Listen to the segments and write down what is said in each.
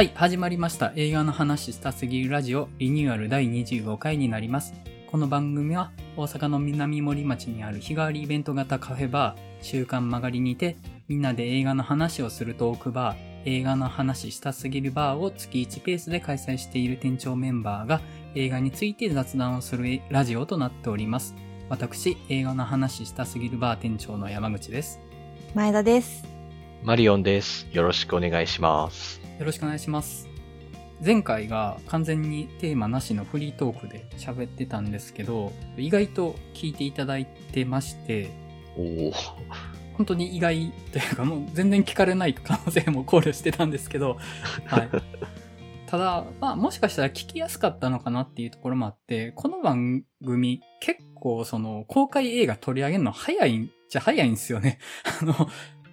はい、始まりました。映画の話したすぎるラジオリニューアル第25回になります。この番組は大阪の南森町にある日替わりイベント型カフェバー、週刊曲がりにて、みんなで映画の話をするトークバー、映画の話したすぎるバーを月1ペースで開催している店長メンバーが映画について雑談をするラジオとなっております。私、映画の話したすぎるバー店長の山口です。前田です。マリオンです。よろしくお願いします。よろしくお願いします。前回が完全にテーマなしのフリートークで喋ってたんですけど、意外と聞いていただいてまして、おお。本当に意外というかもう全然聞かれない可能性も考慮してたんですけど、はい。ただ、まあもしかしたら聞きやすかったのかなっていうところもあって、この番組結構その公開映画取り上げるの早いんじゃ早いんですよね。あの、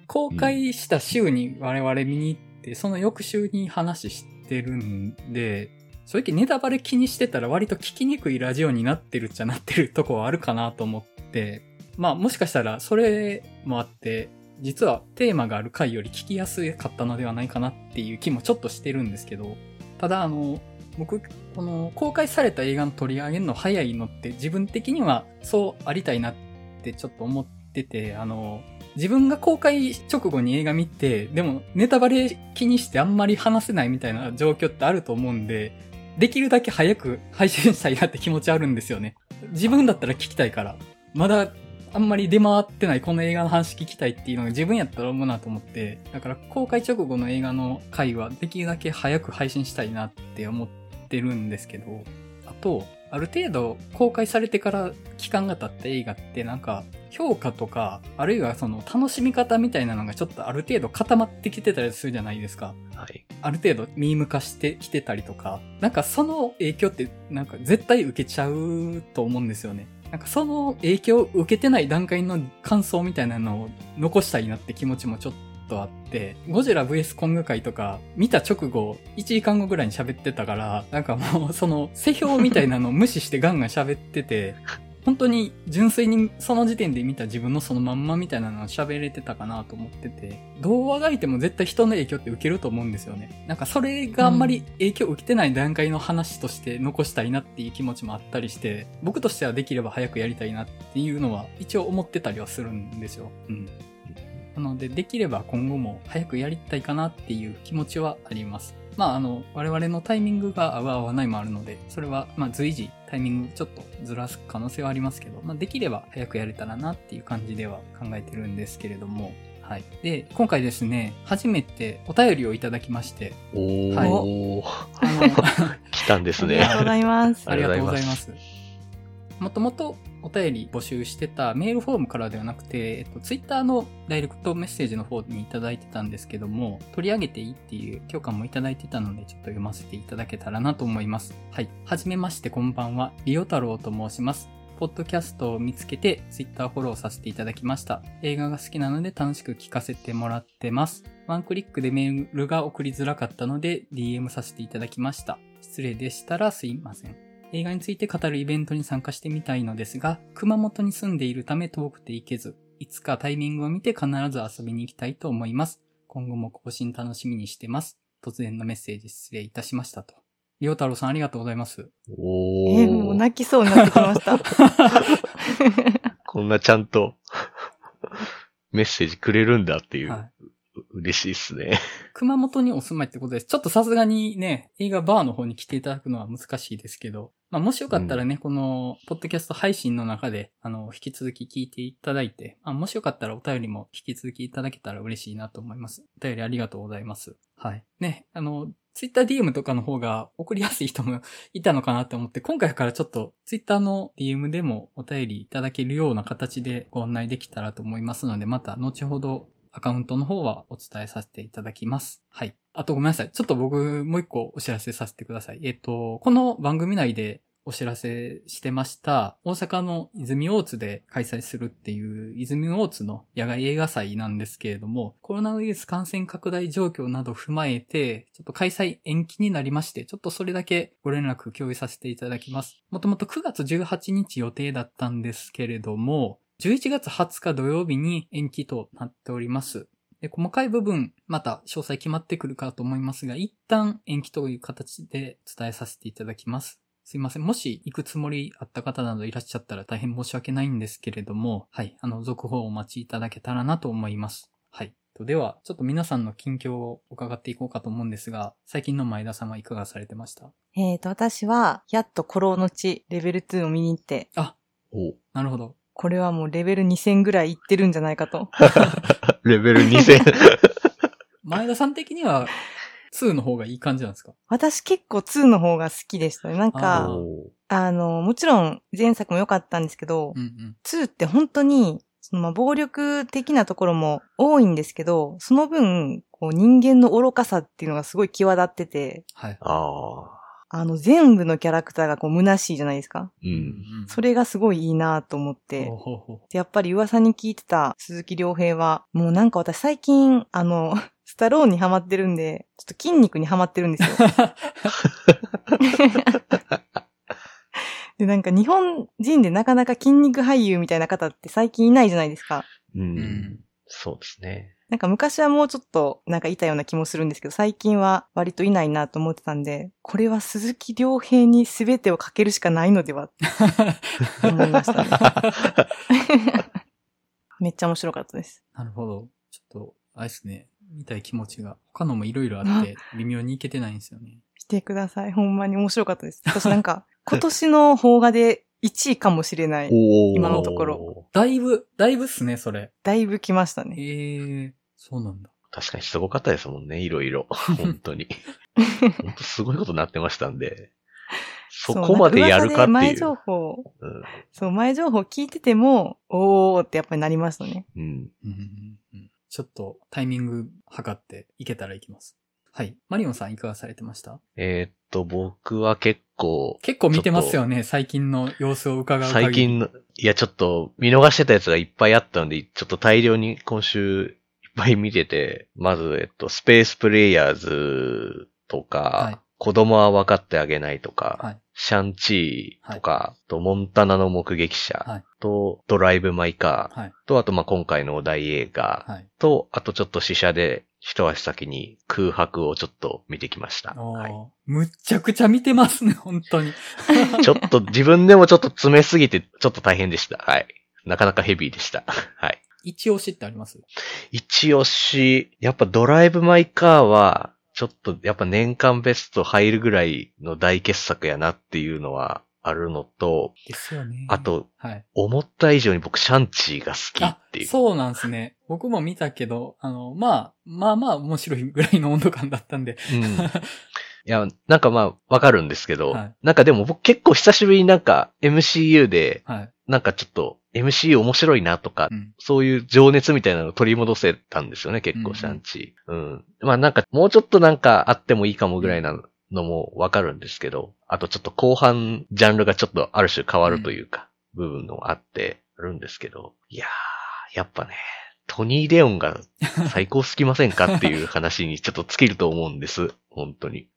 公開した週に我々見に行って、その翌週に話してるんで、正直ネタバレ気にしてたら割と聞きにくいラジオになってるっちゃなってるとこはあるかなと思って、まあもしかしたらそれもあって、実はテーマがある回より聞きやすかったのではないかなっていう気もちょっとしてるんですけど、ただあの、僕、この公開された映画の取り上げるの早いのって自分的にはそうありたいなってちょっと思ってて、あの、自分が公開直後に映画見て、でもネタバレ気にしてあんまり話せないみたいな状況ってあると思うんで、できるだけ早く配信したいなって気持ちあるんですよね。自分だったら聞きたいから。まだあんまり出回ってないこの映画の話聞きたいっていうのが自分やったら思うなと思って、だから公開直後の映画の回はできるだけ早く配信したいなって思ってるんですけど、あと、ある程度公開されてから期間が経った映画ってなんか評価とか、あるいはその楽しみ方みたいなのがちょっとある程度固まってきてたりするじゃないですか。はい。ある程度ミーム化してきてたりとか、なんかその影響ってなんか絶対受けちゃうと思うんですよね。なんかその影響を受けてない段階の感想みたいなのを残したいなって気持ちもちょっとあって、ゴジラ VS コング会とか見た直後、1時間後ぐらいに喋ってたから、なんかもうその 世評みたいなのを無視してガンガン喋ってて、本当に純粋にその時点で見た自分のそのまんまみたいなのを喋れてたかなと思ってて、どうあがいても絶対人の影響って受けると思うんですよね。なんかそれがあんまり影響を受けてない段階の話として残したいなっていう気持ちもあったりして、僕としてはできれば早くやりたいなっていうのは一応思ってたりはするんですよ。うん。なので、できれば今後も早くやりたいかなっていう気持ちはあります。まあ、あの、我々のタイミングが合う合わないもあるので、それは、まあ、随時タイミングちょっとずらす可能性はありますけど、まあ、できれば早くやれたらなっていう感じでは考えてるんですけれども、はい。で、今回ですね、初めてお便りをいただきまして、おお、はい 来たんですねありがとう。ございます。ありがとうございます。もともとお便り募集してたメールフォームからではなくて、えっと、ツイッターのダイレクトメッセージの方にいただいてたんですけども、取り上げていいっていう許可もいただいてたので、ちょっと読ませていただけたらなと思います。はい。はじめましてこんばんは、リオ太郎と申します。ポッドキャストを見つけて、ツイッターフォローさせていただきました。映画が好きなので楽しく聞かせてもらってます。ワンクリックでメールが送りづらかったので、DM させていただきました。失礼でしたらすいません。映画について語るイベントに参加してみたいのですが、熊本に住んでいるため遠くて行けず、いつかタイミングを見て必ず遊びに行きたいと思います。今後も更新楽しみにしてます。突然のメッセージ失礼いたしましたと。りょうたろうさんありがとうございます。おえーもうお。泣きそうになってきました。こんなちゃんとメッセージくれるんだっていう、はい。嬉しいですね。熊本にお住まいってことです。ちょっとさすがにね、映画バーの方に来ていただくのは難しいですけど、まあもしよかったらね、この、ポッドキャスト配信の中で、あの、引き続き聞いていただいて、あもしよかったらお便りも引き続きいただけたら嬉しいなと思います。お便りありがとうございます。はい。ね、あの、ツイッター DM とかの方が送りやすい人もいたのかなって思って、今回からちょっとツイッターの DM でもお便りいただけるような形でご案内できたらと思いますので、また後ほどアカウントの方はお伝えさせていただきます。はい。あとごめんなさい。ちょっと僕もう一個お知らせさせてください。えっと、この番組内でお知らせしてました、大阪の泉大津で開催するっていう泉大津の野外映画祭なんですけれども、コロナウイルス感染拡大状況など踏まえて、ちょっと開催延期になりまして、ちょっとそれだけご連絡共有させていただきます。もともと9月18日予定だったんですけれども、11月20日土曜日に延期となっております。で、細かい部分、また詳細決まってくるかと思いますが、一旦延期という形で伝えさせていただきます。すいません。もし行くつもりあった方などいらっしゃったら大変申し訳ないんですけれども、はい。あの、続報をお待ちいただけたらなと思います。はい。とでは、ちょっと皆さんの近況を伺っていこうかと思うんですが、最近の前田さんはいかがされてました？えっ、と、私は、やっと古老の地、レベル2を見に行って、あ、おなるほど。これはもうレベル2000ぐらいいってるんじゃないかと。レベル2000。前田さん的には、2の方がいい感じなんですか？私結構2の方が好きでしたね。なんあか、おあの、もちろん前作も良かったんですけど、うんうん。2って本当に、そのまあ暴力的なところも多いんですけど、その分、こう人間の愚かさっていうのがすごい際立ってて、はい。ああ。あの全部のキャラクターがこう虚しいじゃないですか。うん。それがすごいいいなと思って。やっぱり噂に聞いてた鈴木亮平は、もうなんか私最近、あの、スタローンにハマってるんで、ちょっと筋肉にハマってるんですよ。で、なんか日本人でなかなか筋肉俳優みたいな方って最近いないじゃないですか。う。うんん。そうですね。なんか昔はもうちょっとなんかいたような気もするんですけど、最近は割といないなと思ってたんで、これは鈴木亮平に全てをかけるしかないのではって思いましたね。めっちゃ面白かったです。なるほど。ちょっと、あれですね。見たい気持ちが。他のもいろいろあって、微妙にいけてないんですよね。来てください。ほんまに面白かったです。私なんか、今年の邦画で1位かもしれない。お今のところ。だいぶ、だいぶっすね、それ。だいぶ来ましたえね。えー、そうなんだ。確かにすごかったですもんね、いろいろ。本当に。本当すごいことになってましたんで。そこまでやるかっていう。なん噂で前情報、うんそう、前情報聞いてても、おーってやっぱりなりましたね。うん。うんうんうんうんちょっとタイミング測っていけたらいきます。はい。マリオンさんいかがされてました？えーっと、僕は結構、結構見てますよね、最近の様子を伺う限り。最近の、いや、ちょっと見逃してたやつがいっぱいあったので、ちょっと大量に今週ぱい見てて、まず、えっと、スペースプレイヤーズとか、はい子供は分かってあげないとか、はい。シャンチーとか、とモンタナの目撃者、はいとドライブ・マイ・カー、はい。と、あと、まあ、今回のお題映画、はい。と、あとちょっと試写で一足先に空白をちょっと見てきました。はい、むっちゃくちゃ見てますね、本当に。ちょっと自分でもちょっと詰めすぎてちょっと大変でした。はい。なかなかヘビーでした。はい。一押しってあります？一押し、やっぱドライブ・マイ・カーは、ちょっとやっぱ年間ベスト入るぐらいの大傑作やなっていうのはあるのと、ですよね。あ、と、はい。思った以上に僕シャンチーが好きあっていう。そうなんですね。僕も見たけど、あの、まあ、まあまあ面白いぐらいの温度感だったんで。うん。いや、なんかまあ、わかるんですけど、はいなんかでも僕結構久しぶりになんか MCU で、はい。なんかちょっと MCU 面白いなとか、うん。そういう情熱みたいなのを取り戻せたんですよね、結構うんうんシャンチー。うん。まあなんかもうちょっとなんかあってもいいかもぐらいなのもわかるんですけど、あとちょっと後半ジャンルがちょっとある種変わるというか、部分のあってあるんですけど、いやー、やっぱね、トニー・レオンが最高すぎませんかっていう話にちょっと尽きると思うんです。本当に。いや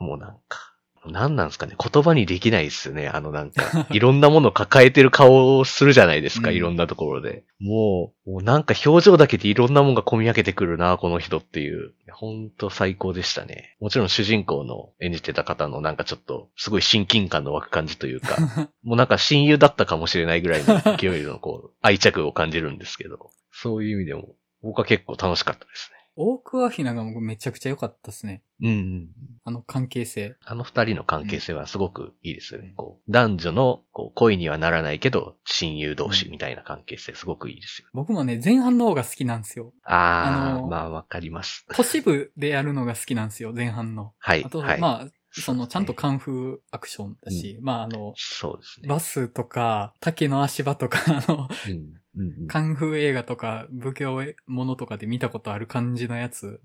ー、もうなんか、何なんですかね。言葉にできないですよね。あのなんか、いろんなものを抱えてる顔をするじゃないですか。うんいろんなところで。もう、もうなんか表情だけでいろんなものが込み上げてくるな、この人っていう。本当最高でしたね。もちろん主人公の演じてた方のなんかちょっと、すごい親近感の湧く感じというか、もうなんか親友だったかもしれないぐらいの勢いのこう、愛着を感じるんですけど、そういう意味でも、僕は結構楽しかったですオークアヒナが僕めちゃくちゃ良かったですね。ね。うんうん。あの関係性。あの二人の関係性はすごくいいですよね。こう男女のこう恋にはならないけど、親友同士みたいな関係性すごくいいですよ。僕もね、前半の方が好きなんですよ。あー、あのまあわかります。都市部でやるのが好きなんですよ、前半の。はい。あと、はい。まあ、その、ちゃんとカンフーアクションだし、まあ、あの、そうですね。バスとか、竹の足場とか、あの、うんうんうんカンフー映画とか、武教ものとかで見たことある感じのやつ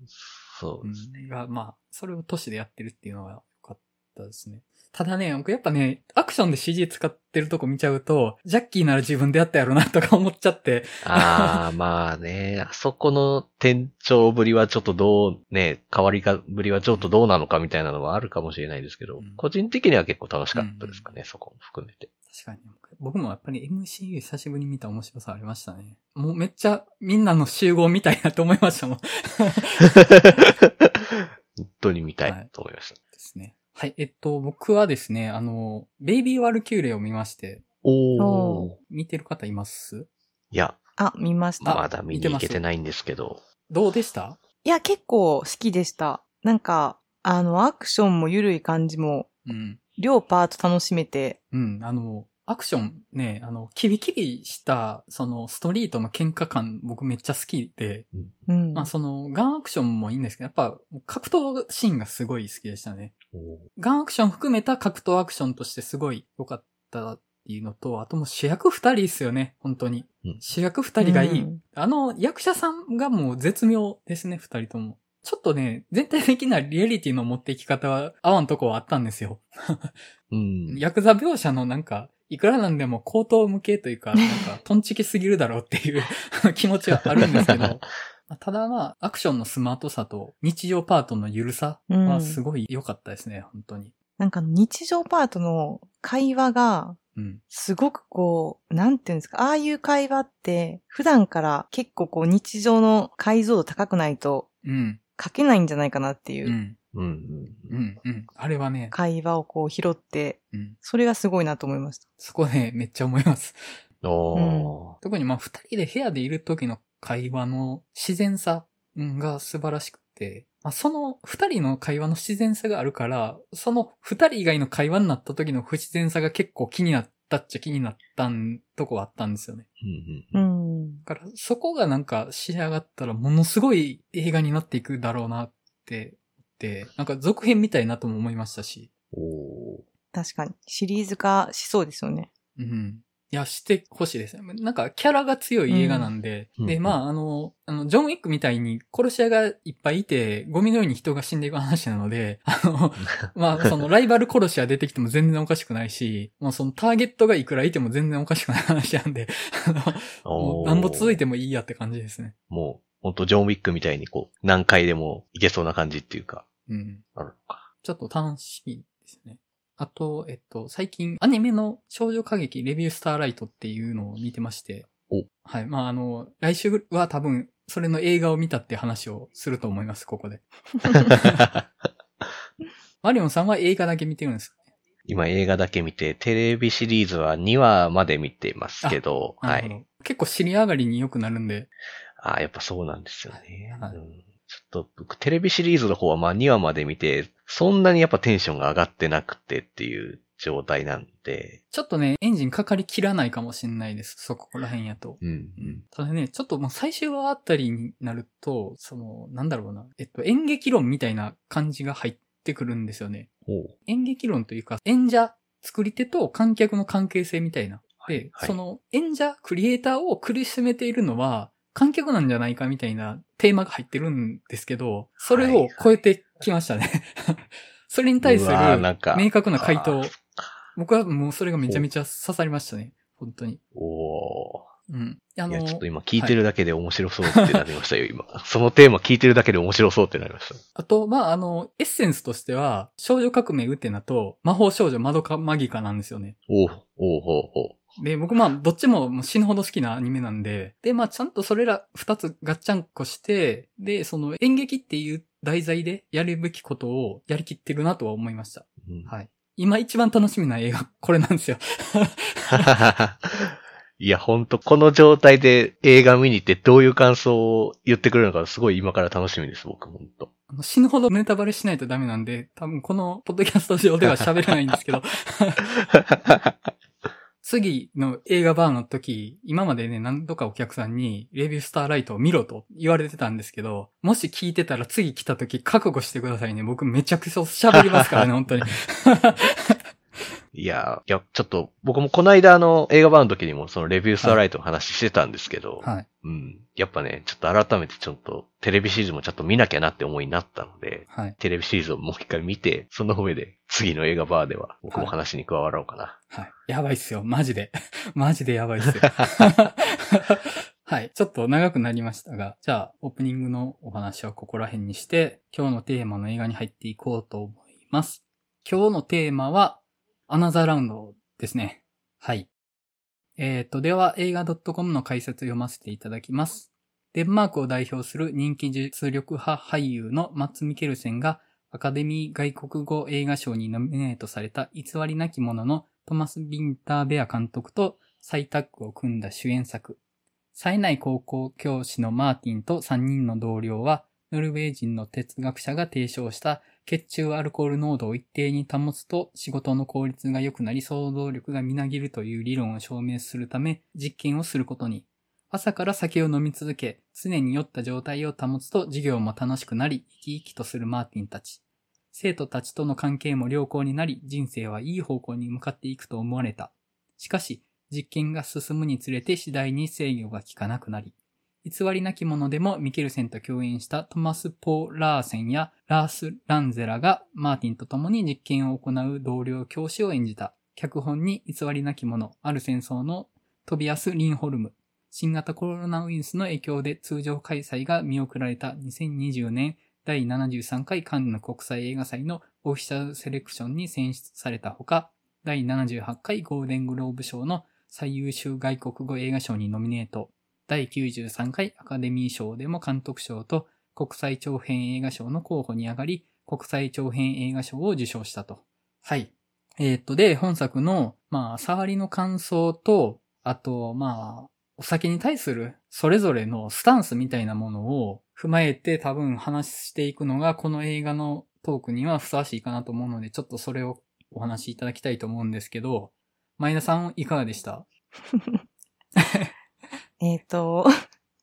そうですね。が、まあ、それを都市でやってるっていうのが良かったですね。ただね、僕やっぱね、アクションで CG 使ってるとこ見ちゃうと、ジャッキーなら自分でやったやろなとか思っちゃって、ああ、まあね、あそこの店長ぶりはちょっとどう、ね、変わりかぶりはちょっとどうなのかみたいなのはあるかもしれないですけど、うん個人的には結構楽しかったですかね、そこも含めて。確かに。僕もやっぱり MCU 久しぶりに見た面白さありましたね。もうめっちゃみんなの集合みたいなと思いましたもん。で本当に見たいと思いました。すね。はい。えっと、僕はですね、あの、ベイビーワルキューレを見まして、おおー。見てる方います？いや、あ、見ました。まだ見に行けてないんですけど。どうでした？いや、結構好きでした。なんか、あの、アクションも緩い感じも、うん。両パート楽しめて、うん。あの、アクションね、あの、キビキビした、その、ストリートの喧嘩感、僕めっちゃ好きで、うん。まあその、ガンアクションもいいんですけど、やっぱ、格闘シーンがすごい好きでしたね。ガンアクション含めた格闘アクションとしてすごい良かったっていうのと、あともう主役二人ですよね、本当に。うん主役二人がいい、うんあの役者さんがもう絶妙ですね、二人とも。ちょっとね、全体的なリアリティの持っていき方は合わんとこはあったんですよ。うん。ヤクザ描写のなんか、いくらなんでも口頭向けというか、なんか、トンチキすぎるだろうっていう 気持ちはあるんですけど、ただまあ、アクションのスマートさと日常パートの緩さはすごい良かったですね、本当に。なんか日常パートの会話が、うん。すごくこう、なんていうんですか、ああいう会話って、普段から結構こう日常の解像度高くないとうん。書けないんじゃないかなっていううんうん。うん。うん。あれはね、会話をこう拾って、うん。それがすごいなと思いました。そこね、めっちゃ思います。おー。特にまあ、二人で部屋でいる時の会話の自然さうんが素晴らしくて、まあ、その二人の会話の自然さがあるから、その二人以外の会話になった時の不自然さが結構気になったっちゃ気になったんとこはあったんですよね。うんうんううんん。だから、そこがなんか仕上がったらものすごい映画になっていくだろうなって、で、なんか続編みたいなとも思いましたし、おー。確かに。シリーズ化しそうですよね。うん。いや、してほしいですね。なんか、キャラが強い映画なんで、で、うんうんまあ、あの、あの、ジョン・ウィックみたいに殺し屋がいっぱいいて、ゴミのように人が死んでいく話なので、あの、まあ、その、ライバル殺し屋出てきても全然おかしくないし、もうそのターゲットがいくらいても全然おかしくない話なんで、あの、もうなんぼ続いてもいいやって感じですね。もう、ほんとジョン・ウィックみたいにこう、何回でもいけそうな感じっていうか、うん。あるのか。ちょっと楽しみですね。あと、えっと、最近、アニメの少女歌劇レビュースターライトっていうのを見てまして。おはい。まあ、あの、来週は多分、それの映画を見たって話をすると思います、ここで。マリオンさんは映画だけ見てるんですか今映画だけ見て、テレビシリーズは2話まで見てますけど、どい。結構尻上がりに良くなるんで。ああ、やっぱそうなんですよね。はいうんちょっと僕、テレビシリーズの方はまあ2話まで見て、そんなにやっぱテンションが上がってなくてっていう状態なんで、ちょっとね、エンジンかかりきらないかもしれないです、そこら辺やと。うん。うんただね、ちょっともう最終話あたりになると、その、なんだろうな、えっと、演劇論みたいな感じが入ってくるんですよね。演劇論というか、演者、作り手と観客の関係性みたいな。で、はいその演者、クリエイターを苦しめているのは、観客なんじゃないかみたいなテーマが入ってるんですけど、それを超えてきましたね。それに対する明確な回答。僕はもうそれがめちゃめちゃ刺さりましたね。本当に。おうん。あーいや、ちょっとの、今聞いてるだけで面白そうってなりましたよ、今。そのテーマ聞いてるだけで面白そうってなりました。あと、まあ、あの、エッセンスとしては、少女革命ウテナと魔法少女マドカマギカなんですよね。おうおうほうほで、僕まあ、どっちももう死ぬほど好きなアニメなんで、で、まあ、ちゃんとそれら二つガッチャンコして、で、その演劇っていう題材でやるべきことをやりきってるなとは思いました。う。うんはい。今一番楽しみな映画、これなんですよ。いや、ほんと、この状態で映画見に行ってどういう感想を言ってくれるのかすごい今から楽しみです、僕、ほんと。死ぬほどネタバレしないとダメなんで、多分このポッドキャスト上では喋れないんですけど、次の映画バーの時、今までね、何度かお客さんに、レビュースターライトを見ろと言われてたんですけど、もし聞いてたら次来た時覚悟してくださいね。僕めちゃくちゃ喋りますからね、本当に。いや、いや、ちょっと、僕もこの間あの映画版の時にもそのレビュースターライトの話してたんですけど、はい。うん。やっぱね、ちょっと改めてちょっとテレビシリーズもちょっと見なきゃなって思いになったので、はい。テレビシリーズをもう一回見て、その上で次の映画バーでは僕も話に加わろうかな。はい。やばいっすよ。マジで。マジでやばいっすよ。はい。ちょっと長くなりましたが、じゃあ、オープニングのお話はここら辺にして、今日のテーマの映画に入っていこうと思います。今日のテーマは、アナザーラウンドですね。はい。えーと、では映画 .com の解説を読ませていただきます。デンマークを代表する人気実力派俳優のマッツ・ミケルセンがアカデミー外国語映画賞にノミネートされた偽りなき者のトマス・ビンターベア監督と再タッグを組んだ主演作。冴えない高校教師のマーティンと3人の同僚は、ノルウェー人の哲学者が提唱した血中アルコール濃度を一定に保つと仕事の効率が良くなり想像力がみなぎるという理論を証明するため実験をすることに。朝から酒を飲み続け、常に酔った状態を保つと授業も楽しくなり、生き生きとするマーティンたち。生徒たちとの関係も良好になり、人生はいい方向に向かっていくと思われた。しかし、実験が進むにつれて次第に制御が効かなくなり、偽りなき者でもミケルセンと共演したトマス・ポー・ラーセンやラース・ランゼラがマーティンと共に実験を行う同僚教師を演じた。脚本に偽りなき者、ある戦争のトビアス・リンホルム。新型コロナウイルスの影響で通常開催が見送られた2020年第73回カンヌ国際映画祭のオフィシャルセレクションに選出されたほか、第78回ゴールデングローブ賞の最優秀外国語映画賞にノミネート。第93回アカデミー賞でも監督賞と国際長編映画賞の候補に上がり、国際長編映画賞を受賞したと。はい。えーっと、で、本作の、まあ、触りの感想と、あと、まあ、お酒に対するそれぞれのスタンスみたいなものを踏まえて多分話していくのがこの映画のトークにはふさわしいかなと思うので、ちょっとそれをお話しいただきたいと思うんですけど、前田さんいかがでした？えっと、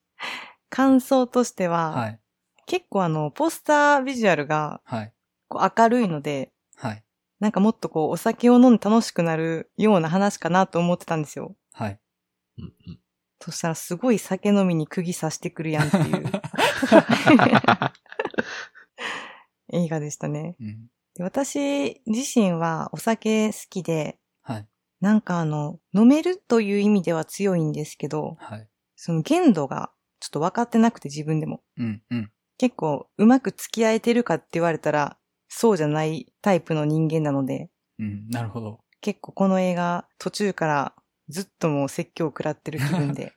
感想としては、はい。結構あの、ポスタービジュアルがはい。こう明るいので、はい。なんかもっとこう、お酒を飲んで楽しくなるような話かなと思ってたんですよ。はい。うんうんそしたらすごい酒飲みに釘刺してくるやんっていう 映画でしたね。うん。で私自身はお酒好きで、はい。なんかあの、飲めるという意味では強いんですけど、はい。その限度がちょっと分かってなくて自分でも。うん。うん。結構うまく付き合えてるかって言われたら、そうじゃないタイプの人間なので、うん。なるほど。結構この映画途中からずっともう説教を食らってる気分で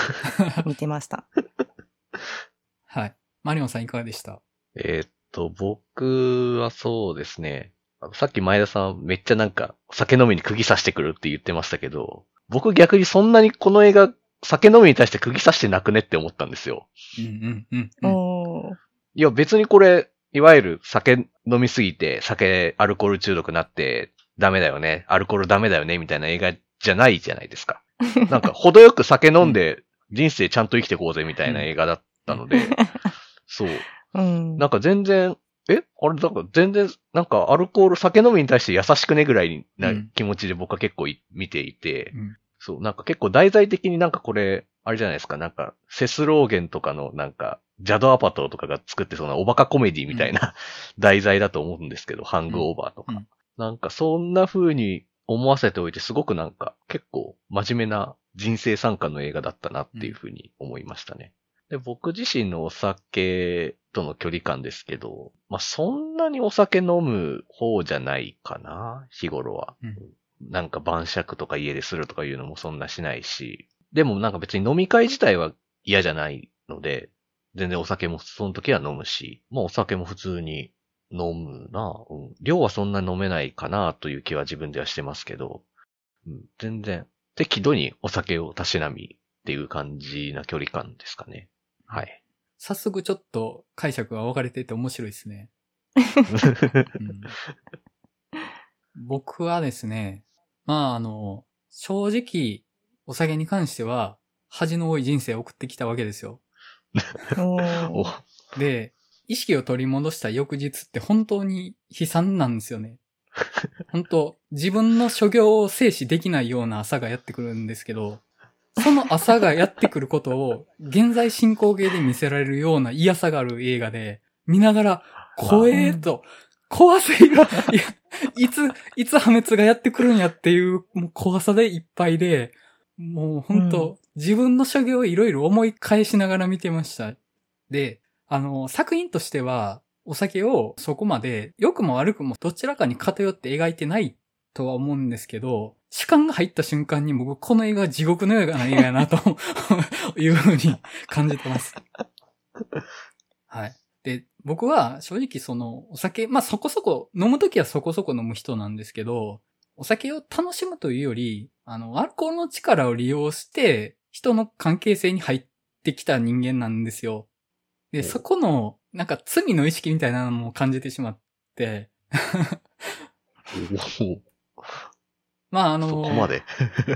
見てました。はい。マリオンさんいかがでした？えーっと、僕はそうですね。あのさっき前田さんめっちゃなんか酒飲みに釘刺してくるって言ってましたけど、僕逆にそんなにこの映画酒飲みに対して釘刺してなくねって思ったんですよ。うんうんうんうん。いや別にこれ、いわゆる酒飲みすぎて酒アルコール中毒になってダメだよね、アルコールダメだよねみたいな映画じゃないじゃないですか。なんか程よく酒飲んで人生ちゃんと生きてこうぜみたいな映画だったので、そう。うん。なんか全然、え？あれ、なんか全然、なんかアルコール、酒飲みに対して優しくねぐらいなうん。気持ちで僕は結構い見ていて、うん。そう、なんか結構題材的になんかこれ、あれじゃないですか、なんか、セスローゲンとかのなんか、ジャドアパトとかが作ってそうなおバカコメディみたいな、題材だと思うんですけど、ハングオーバーとか。うん。なんかそんな風に思わせておいて、すごくなんか結構真面目な人生参加の映画だったなっていう風に思いましたね。で、僕自身のお酒との距離感ですけど、まあ、そんなにお酒飲む方じゃないかな、日頃は。うんなんか晩酌とか家でするとかいうのもそんなしないし、でもなんか別に飲み会自体は嫌じゃないので、全然お酒もその時は飲むし、まあお酒も普通に飲むな、うん。量はそんな飲めないかなという気は自分ではしてますけど、うん、全然適度にお酒をたしなみっていう感じな距離感ですかね。はい。早速ちょっと解釈が分かれてて面白いですね。うん僕はですね、まああの、正直、お酒に関しては、恥の多い人生を送ってきたわけですよ。で、意識を取り戻した翌日って本当に悲惨なんですよね。本当自分の所業を制止できないような朝がやってくるんですけど、その朝がやってくることを現在進行形で見せられるような嫌さがある映画で、見ながら、怖えーと、怖さが、いやいつ、いつ破滅がやってくるんやっていう、もう怖さでいっぱいで、もう本当、うん。自分の所業をいろいろ思い返しながら見てました。で、あの、作品としては、お酒をそこまで良くも悪くもどちらかに偏って描いてないとは思うんですけど、主観が入った瞬間に僕この映画は地獄のような映画やなと いうふうに感じてます。はい。で、僕は正直そのお酒、まあそこそこ、飲むときはそこそこ飲む人なんですけど、お酒を楽しむというより、あの、アルコールの力を利用して人の関係性に入ってきた人間なんですよ。で、そこの、なんか罪の意識みたいなのも感じてしまって、お まああの、そこまで。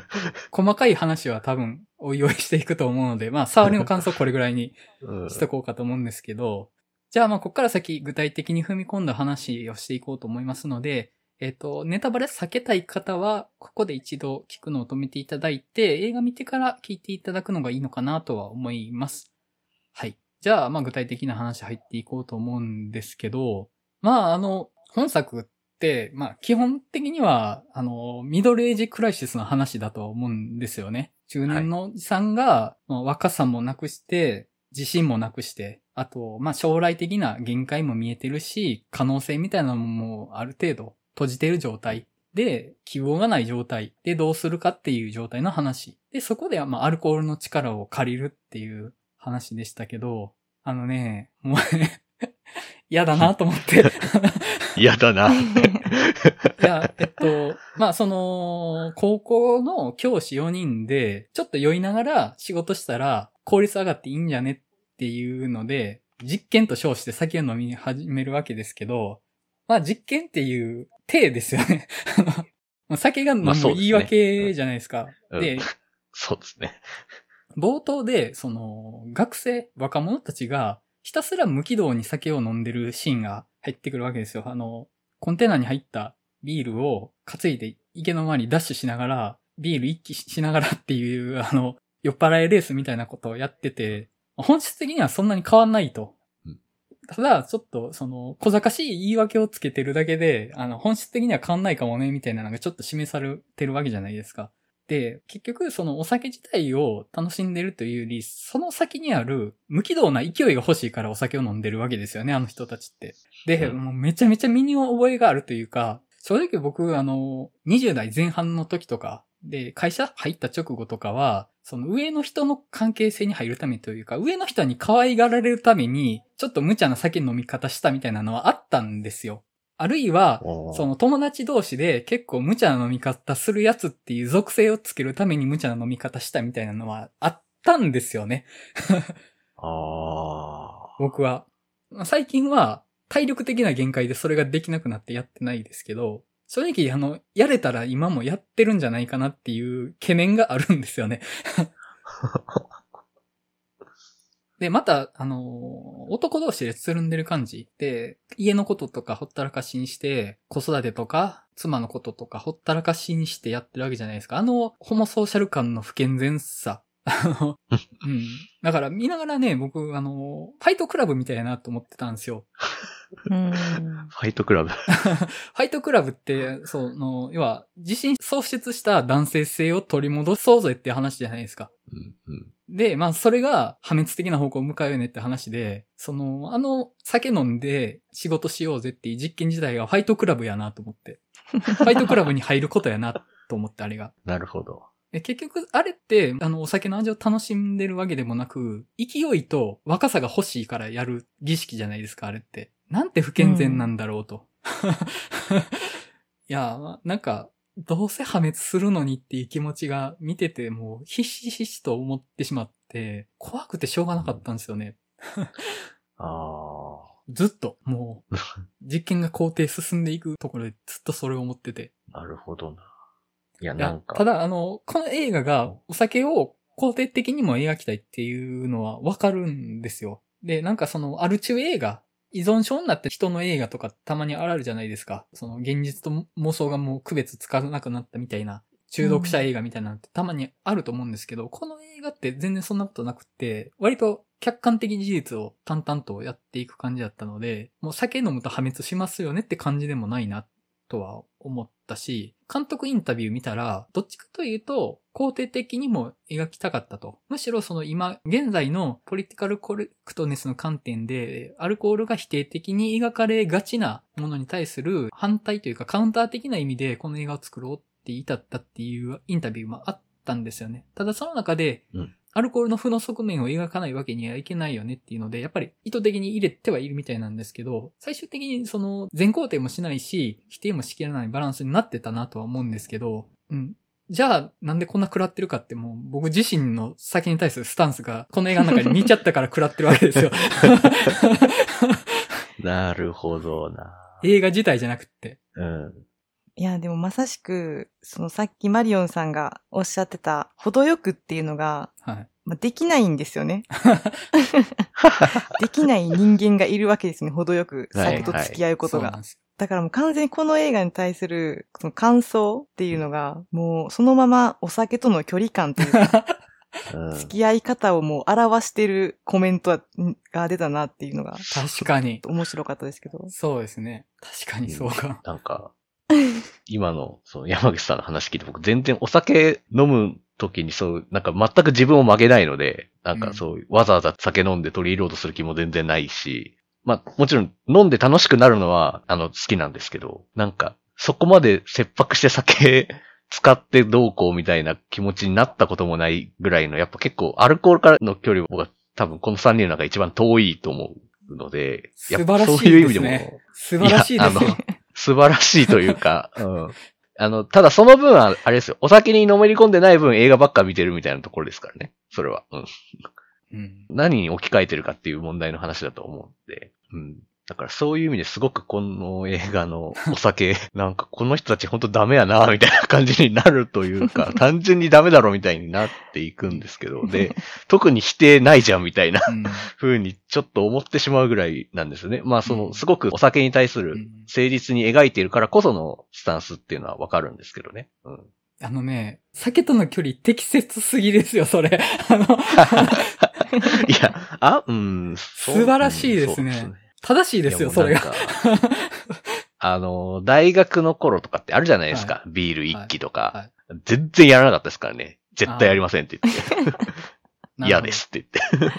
細かい話は多分おいおいしていくと思うので、まあ触りの感想これぐらいにうんしとこうかと思うんですけど、じゃあまあここから先具体的に踏み込んだ話をしていこうと思いますので、えっ、と、ネタバレ避けたい方は、ここで一度聞くのを止めていただいて、映画見てから聞いていただくのがいいのかなとは思います。はい。じゃあ、まあ具体的な話入っていこうと思うんですけど、まああの、本作まあ基本的には、あの、ミドルエイジクライシスの話だと思うんですよね。中年のおじさんが、まあ若さもなくして、自信もなくして、あと、まあ将来的な限界も見えてるし、可能性みたいなのもある程度閉じてる状態で、希望がない状態でどうするかっていう状態の話。で、そこでまあアルコールの力を借りるっていう話でしたけど、あのね、もうね、嫌だなと思って。嫌だな。いや、えっと、まあ、その、高校の教師4人で、ちょっと酔いながら仕事したら効率上がっていいんじゃねっていうので、実験と称して酒を飲み始めるわけですけど、まあ、実験っていう体ですよね。まあ酒が飲む言い訳じゃないですか。うんで、そうですね。冒頭で、その、学生、若者たちが、ひたすら無軌道に酒を飲んでるシーンが入ってくるわけですよ。あの、コンテナに入ったビールを担いで池の周りにダッシュしながら、ビール一気しながらっていう、あの、酔っ払いレースみたいなことをやってて、本質的にはそんなに変わんないとうん。ただ、ちょっと、その、小賢しい言い訳をつけてるだけで、あの、本質的には変わんないかもね、みたいなのがちょっと示されてるわけじゃないですか。で、結局そのお酒自体を楽しんでるというより、その先にある無軌道な勢いが欲しいからお酒を飲んでるわけですよね、あの人たちって。で、うんもうめちゃめちゃ身に覚えがあるというか、正直僕、あの、20代前半の時とか、で、会社入った直後とかは、その上の人の関係性に入るためというか、上の人に可愛がられるために、ちょっと無茶な酒飲み方したみたいなのはあったんですよ。あるいは、その友達同士で結構無茶な飲み方するやつっていう属性をつけるために無茶な飲み方したみたいなのはあったんですよね。あ僕は。まあ最近は体力的な限界でそれができなくなってやってないですけど、正直あの、やれたら今もやってるんじゃないかなっていう懸念があるんですよね。で、また、あのー男同士でつるんでる感じで、家のこととかほったらかしにして、子育てとか、妻のこととかほったらかしにしてやってるわけじゃないですか。あの、ホモソーシャル感の不健全さ。あの、うん。だから見ながらね、僕、あの、ファイトクラブみたいやなと思ってたんですよ。うん。ファイトクラブ。ファイトクラブって、その、要は、自身喪失した男性性を取り戻そうぜって話じゃないですか。うんうんで、まあ、それが破滅的な方向を向かうよねって話で、その、あの、酒飲んで仕事しようぜっていう実験自体がファイトクラブやなと思って。ファイトクラブに入ることやなと思って、あれが。なるほど。で結局、あれって、あの、お酒の味を楽しんでるわけでもなく、勢いと若さが欲しいからやる儀式じゃないですか、あれって。なんて不健全なんだろうと。いや、まあなんか、どうせ破滅するのにっていう気持ちが見ててもう、ひしひしと思ってしまって、怖くてしょうがなかったんですよね。あずっと、もう、実験が工程進んでいくところでずっとそれを思ってて。あ、なるほどな。いや、なん、か。ただ、あの、この映画がお酒を肯定的にも描きたいっていうのはわかるんですよ。で、なんかその、アルチュー映画依存症になった人の映画とかたまにあるじゃないですか。その現実と妄想がもう区別つかなくなったみたいな中毒者映画みたいなのってたまにあると思うんですけど、この映画って全然そんなことなくて、割と客観的事実を淡々とやっていく感じだったので、もう酒飲むと破滅しますよねって感じでもないなとは思ったし、監督インタビュー見たら、どっちかというと、肯定的にも描きたかったと。むしろその今、現在のポリティカルコレクトネスの観点で、アルコールが否定的に描かれがちなものに対する反対というかカウンター的な意味でこの映画を作ろうって至ったっていうインタビューもあったんですよね。ただその中で、アルコールの負の側面を描かないわけにはいけないよねっていうので、やっぱり意図的に入れてはいるみたいなんですけど、最終的にその全肯定もしないし、否定もしきれないバランスになってたなとは思うんですけど、うん。じゃあ、なんでこんな食らってるかってもう、僕自身の先に対するスタンスが、この映画の中に見ちゃったから食らってるわけですよ。なるほどな。映画自体じゃなくって。うん。いや、でもまさしく、そのさっきマリオンさんがおっしゃってた、程よくっていうのが、はい。まあ、できないんですよね。できない人間がいるわけですね、程よく酒と付き合うことが。そうなんですだからもう完全にこの映画に対するその感想っていうのが、もうそのままお酒との距離感というか、うん付き合い方をもう表してるコメントが出たなっていうのが確かに。面白かったですけど。そうですね。確かにそうか。なんか、今の、その山口さんの話聞いて僕全然お酒飲む時にそう、なんか全く自分を曲げないので、なんかそう、わざわざ酒飲んで取り入れようとする気も全然ないし、まあもちろん飲んで楽しくなるのは、あの、好きなんですけど、なんか、そこまで切迫して酒使ってどうこうみたいな気持ちになったこともないぐらいの、やっぱ結構アルコールからの距離は多分この3人の中で一番遠いと思うので、やっぱ素晴らしいそういう意味でも、です素晴らしいですよいやあの。素晴らしいというか、うん。あの、ただその分は、あれですよ。お酒にのめり込んでない分映画ばっか見てるみたいなところですからね。それは。うん。うん。何に置き換えてるかっていう問題の話だと思うんで。うん。だからそういう意味ですごくこの映画のお酒、なんかこの人たち本当ダメやな、みたいな感じになるというか、単純にダメだろみたいになっていくんですけど、で、特に否定ないじゃんみたいなうん風にちょっと思ってしまうぐらいなんですね。まあそうの、んすごくお酒に対するうん誠実に描いているからこそのスタンスっていうのはわかるんですけどね。うん。あのね、酒との距離適切すぎですよ、それ。あの、いや、あ、うん、素晴らしいですねうん正しいですよ、それが。あの、大学の頃とかってあるじゃないですか。ビール一気とか、はい全然やらなかったですからね。絶対やりませんって言って。嫌ですって言って。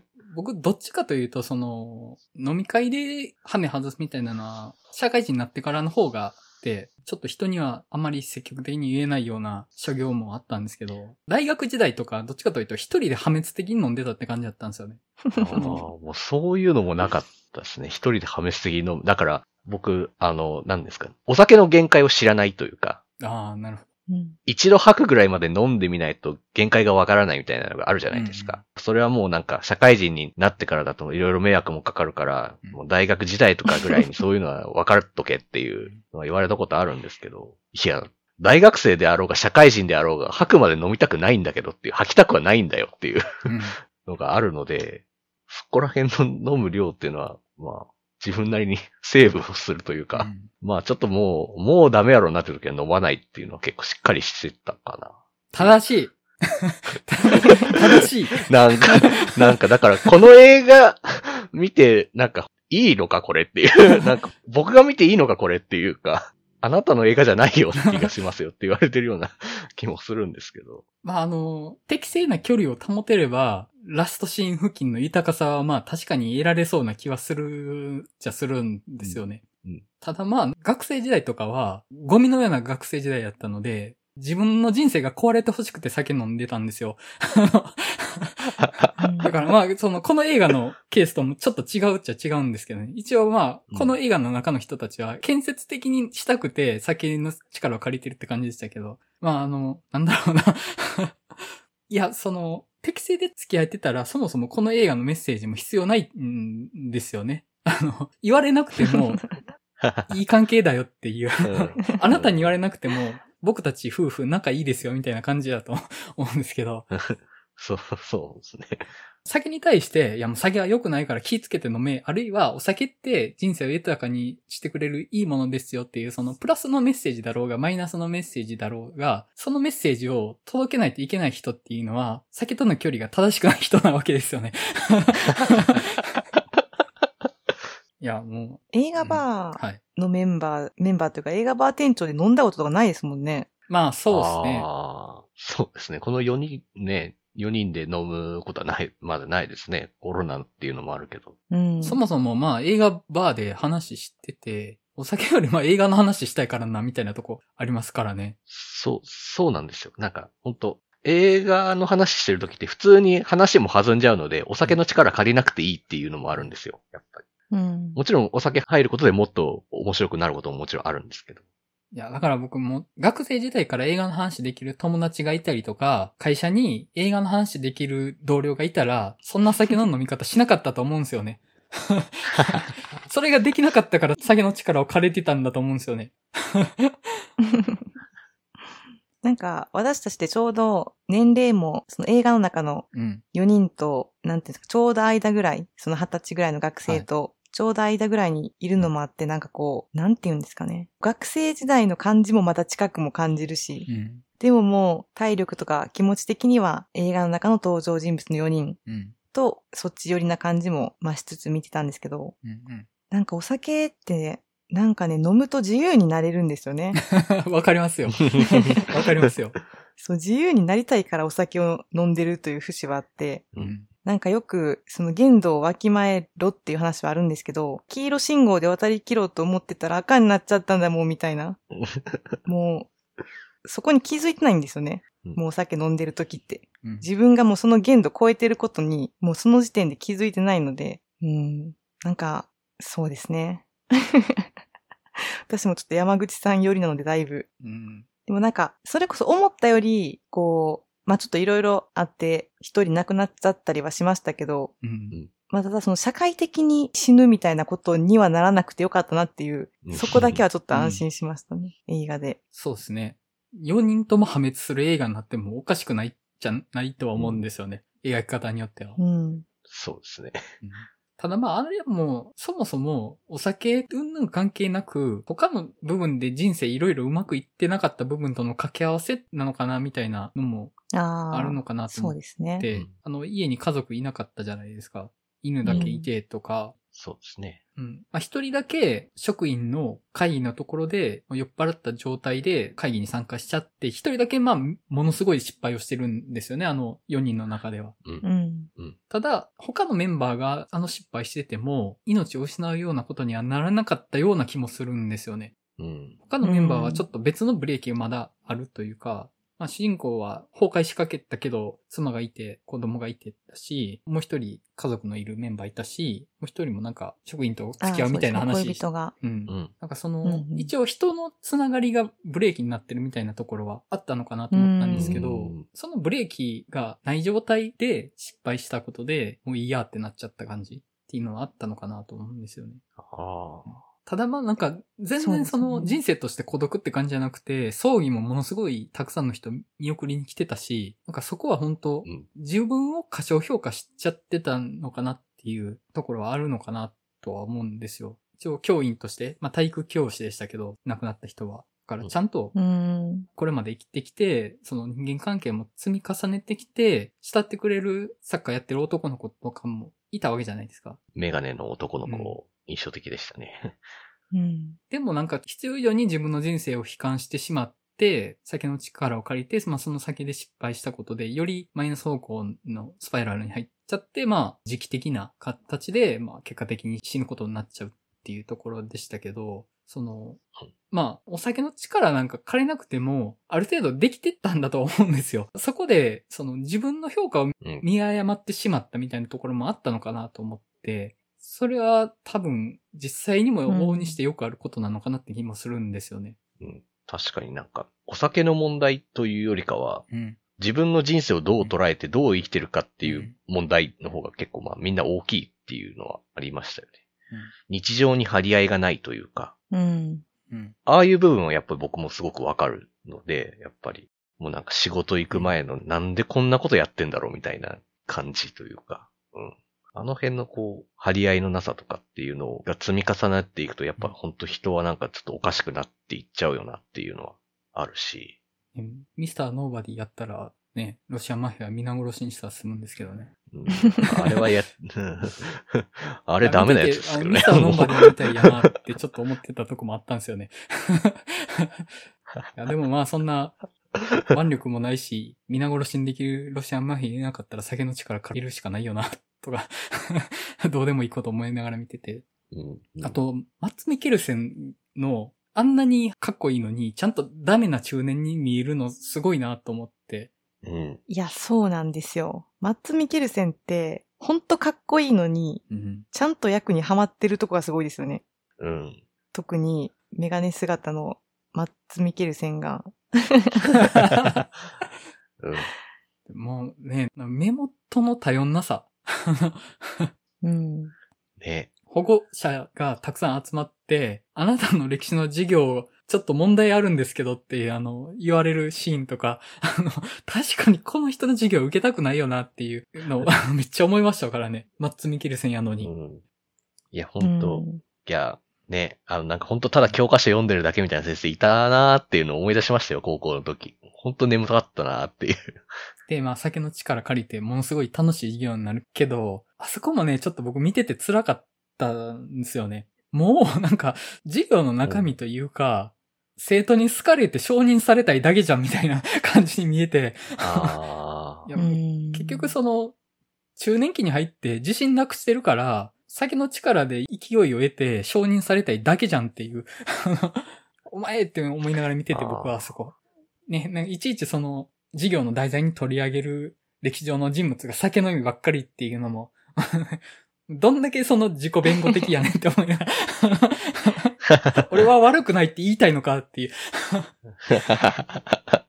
僕、どっちかというと、その、飲み会でハメ外すみたいなのは、社会人になってからの方があって、ちょっと人にはあまり積極的に言えないような所業もあったんですけど、大学時代とか、どっちかというと一人で破滅的に飲んでたって感じだったんですよね。あーもうそういうのもなかったですね。一人で破滅的に飲む。だから、僕、あの、何ですか。お酒の限界を知らないというか、ああ、なるほうん一度吐くぐらいまで飲んでみないと限界がわからないみたいなのがあるじゃないですか。それはもうなんか社会人になってからだといろいろ迷惑もかかるから、うんもう大学時代とかぐらいにそういうのは分かっとけっていう のは言われたことあるんですけど、いや、大学生であろうが社会人であろうが吐くまで飲みたくないんだけどっていう、吐きたくはないんだよっていうど。うん のがあるので、そこら辺の飲む量っていうのは、まあ、自分なりに セーブをするというか、うんまあちょっともう、もうダメやろうなって時は飲まないっていうのは結構しっかりしてたかな。正しい。正しい。なんか、なんかだからこの映画見て、なんか、いいのかこれっていう。なんか、僕が見ていいのかこれっていうか、あなたの映画じゃないよって気がしますよって言われてるような 気もするんですけど。まあ、あの、適正な距離を保てれば、ラストシーン付近の豊かさはまあ確かに得られそうな気はするじゃするんですよね。うんうんただまあ、学生時代とかは、ゴミのような学生時代だったので、自分の人生が壊れてほしくて酒飲んでたんですよ。まあ、その、この映画のケースともちょっと違うっちゃ違うんですけどね。一応まあ、この映画の中の人たちは、建設的にしたくて酒の力を借りてるって感じでしたけど、まああの、なんだろうな。いや、その、適正で付き合えてたら、そもそもこの映画のメッセージも必要ないんですよね。あの、言われなくても、いい関係だよっていう。あなたに言われなくても、僕たち夫婦仲いいですよみたいな感じだと思うんですけど。そう、そうですね。酒に対して、いやもう酒は良くないから気ぃつけて飲め、あるいはお酒って人生を豊かにしてくれるいいものですよっていう、そのプラスのメッセージだろうが、マイナスのメッセージだろうが、そのメッセージを届けないといけない人っていうのは、酒との距離が正しくない人なわけですよね。いや、も映画バう、はい。ーのメンバー、メンバーというか映画バー店長で飲んだこととかないですもんね。まあ、そうですね。そうですね。この4人ね、4人で飲むことはない、まだないですね。コロナっていうのもあるけど。うん。そもそもまあ映画バーで話してて、お酒よりまあ映画の話したいからな、みたいなとこありますからね。そう、そうなんですよ。なんか、本当映画の話してる時って普通に話も弾んじゃうので、お酒の力借りなくていいっていうのもあるんですよ。やっぱり。うん。もちろんお酒入ることでもっと面白くなることももちろんあるんですけど。いや、だから僕も学生時代から映画の話できる友達がいたりとか、会社に映画の話できる同僚がいたら、そんな酒の飲み方しなかったと思うんですよね。それができなかったから酒の力を借りてたんだと思うんですよね。なんか、私たちでちょうど年齢も、その映画の中のうん。4人と、なんていうんですか、ちょうど間ぐらい、その20歳ぐらいの学生と、ちょうど間ぐらいにいるのもあって、なんかこう、なんていうんですかね。学生時代の感じもまた近くも感じるし、うん。でももう体力とか気持ち的には映画の中の登場人物の4人うん。とそっち寄りな感じも増しつつ見てたんですけど、うん。なんかお酒って、なんかね、飲むと自由になれるんですよね。うん。わかりますよ。わかりますよ。そう、自由になりたいからお酒を飲んでるという節はあって、うん。なんかよく、その限度をわきまえろっていう話はあるんですけど、黄色信号で渡り切ろうと思ってたら赤になっちゃったんだもうみたいな。もう、そこに気づいてないんですよね。うんもうお酒飲んでる時って。うん。自分がもうその限度超えてることに、もうその時点で気づいてないので、うん、なんか、そうですね。私もちょっと山口さん寄りなのでだいぶ。うん。でもなんか、それこそ思ったより、こう、まあちょっといろいろあって、一人亡くなっちゃったりはしましたけど、うん。まあただその社会的に死ぬみたいなことにはならなくてよかったなっていうう、んそこだけはちょっと安心しましたね、映画で。そうですね。4人とも破滅する映画になってもおかしくないじゃないとは思うんですよね。描き方によっては。うん。そうですね。うんただまあ、あれはもう、そもそも、お酒、うんぬん関係なく、他の部分で人生いろいろうまくいってなかった部分との掛け合わせなのかな、みたいなのもあるのかなとそ思っうですね。て、うんあの、家に家族いなかったじゃないですか。犬だけいてとか、そうですね。うん。まあ、一人だけ職員の会議のところで酔っ払った状態で会議に参加しちゃって、一人だけまあ、ものすごい失敗をしてるんですよね、あの4人の中では。うんう。ん。ただ、他のメンバーがあの失敗してても、命を失うようなことにはならなかったような気もするんですよね。うん。他のメンバーはちょっと別のブレーキがまだあるというか、まあ、主人公は崩壊しかけたけど、妻がいて、子供がいてたし、もう一人家族のいるメンバーいたし、もう一人もなんか職員と付き合うみたいな話。恋人が。うんう。ん。なんかその、うんうん一応人のつながりがブレーキになってるみたいなところはあったのかなと思ったんですけどうん、そのブレーキがない状態で失敗したことで、もういいやってなっちゃった感じっていうのはあったのかなと思うんですよね。ああ。ただまあなんか、全然その人生として孤独って感じじゃなくて、葬儀もものすごいたくさんの人見送りに来てたし、なんかそこは本当うん。自分を過小評価しちゃってたのかなっていうところはあるのかなとは思うんですよ。一応教員として、まあ体育教師でしたけど、亡くなった人は。だからちゃんとうん。これまで生きてきて、その人間関係も積み重ねてきて、慕ってくれるサッカーやってる男の子とかもいたわけじゃないですか。メガネの男の子、印象的でしたね。うん。でもなんか必要以上に自分の人生を悲観してしまって、酒の力を借りて、まあその先で失敗したことで、よりマイナス方向のスパイラルに入っちゃって、まあ時期的な形で、まあ結果的に死ぬことになっちゃうっていうところでしたけど、そのうん、まあお酒の力なんか借りなくても、ある程度できてったんだと思うんですよ。そこで、その自分の評価をうん。見誤ってしまったみたいなところもあったのかなと思って、それは多分実際にも往々にしてよくあることなのかなって気もするんですよね。うん。確かになんか、お酒の問題というよりかは、うん。自分の人生をどう捉えてどう生きてるかっていう問題の方が結構まあみんな大きいっていうのはありましたよね。日常に張り合いがないというか、うん。うん。ああいう部分はやっぱり僕もすごくわかるので、やっぱりもうなんか仕事行く前のなんでこんなことやってんだろうみたいな感じというか、うん。あの辺のこう、張り合いのなさとかっていうのが積み重なっていくと、やっぱほんと人はなんかちょっとおかしくなっていっちゃうよなっていうのはあるし、ねミスターノーバディやったら、ね、ロシアマフィア皆殺しにしたら済むんですけどね。うん、あれはや、あれダメなやつですけどねミスターノーバディみたいやなってちょっと思ってたとこもあったんですよね。いやでもまあそんな、腕力もないし、皆殺しにできるロシアンマフィアいなかったら酒の力借りるしかないよな、とか、どうでもいいこと思いながら見てて。うんあ、と、マッツ・ミケルセンの、あんなにかっこいいのに、ちゃんとダメな中年に見えるのすごいなと思って。うん。いや、そうなんですよ。マッツ・ミケルセンって、ほんとかっこいいのに、うん。ちゃんと役にはまってるとこがすごいですよね。うん。特に、メガネ姿のマッツ・ミケルセンが。うん。もうね、目元の多様なさ。うん。ね。保護者がたくさん集まって、あなたの歴史の授業、ちょっと問題あるんですけどって、あの、言われるシーンとか、あの、確かにこの人の授業受けたくないよなっていうのを めっちゃ思いましたからね。マッツ・ミケルセンやのに。うん。いや、本当うんいや、ね、あの、なんか本当ただ教科書読んでるだけみたいな先生いたなーっていうのを思い出しましたよ、高校の時。本当眠かったなーっていう。で、まあ、酒の力借りて、ものすごい楽しい授業になるけど、あそこもね、ちょっと僕見てて辛かったんですよね。もう、なんか、授業の中身というか、生徒に好かれて承認されたいだけじゃんみたいな 感じに見えて、あいやうん結局その、中年期に入って自信なくしてるから、酒の力で勢いを得て承認されたいだけじゃんっていう、お前って思いながら見てて僕はあそこ。ね、なんかいちいちその、授業の題材に取り上げる歴史上の人物が酒飲みばっかりっていうのも、どんだけその自己弁護的やねんって思いながら、俺は悪くないって言いたいのかっていう。ー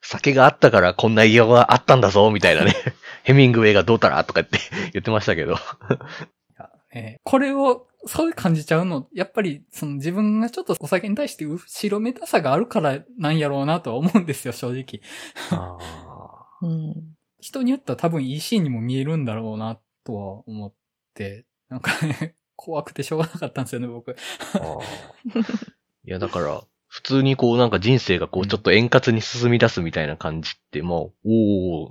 酒があったからこんな家があったんだぞ、みたいなね。ヘミングウェイがどうたらとかって言ってましたけど。ねこれを、そう感じちゃうの、やっぱり、その自分がちょっとお酒に対して後ろめたさがあるからなんやろうなとは思うんですよ、正直。あうん。人によっては多分いいシーンにも見えるんだろうなとは思って、なんかね、怖くてしょうがなかったんですよね、僕。いや、だから、普通にこうなんか人生がこうちょっと円滑に進み出すみたいな感じって、まあ、お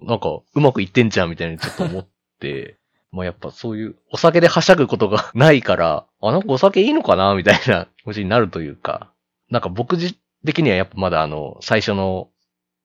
ー、なんかうまくいってんじゃんみたいにちょっと思って、まあやっぱそういうお酒ではしゃぐことがないから、あ、なんかお酒いいのかなみたいな気持ちになるというか、なんか僕自的にはやっぱまだあの、最初の、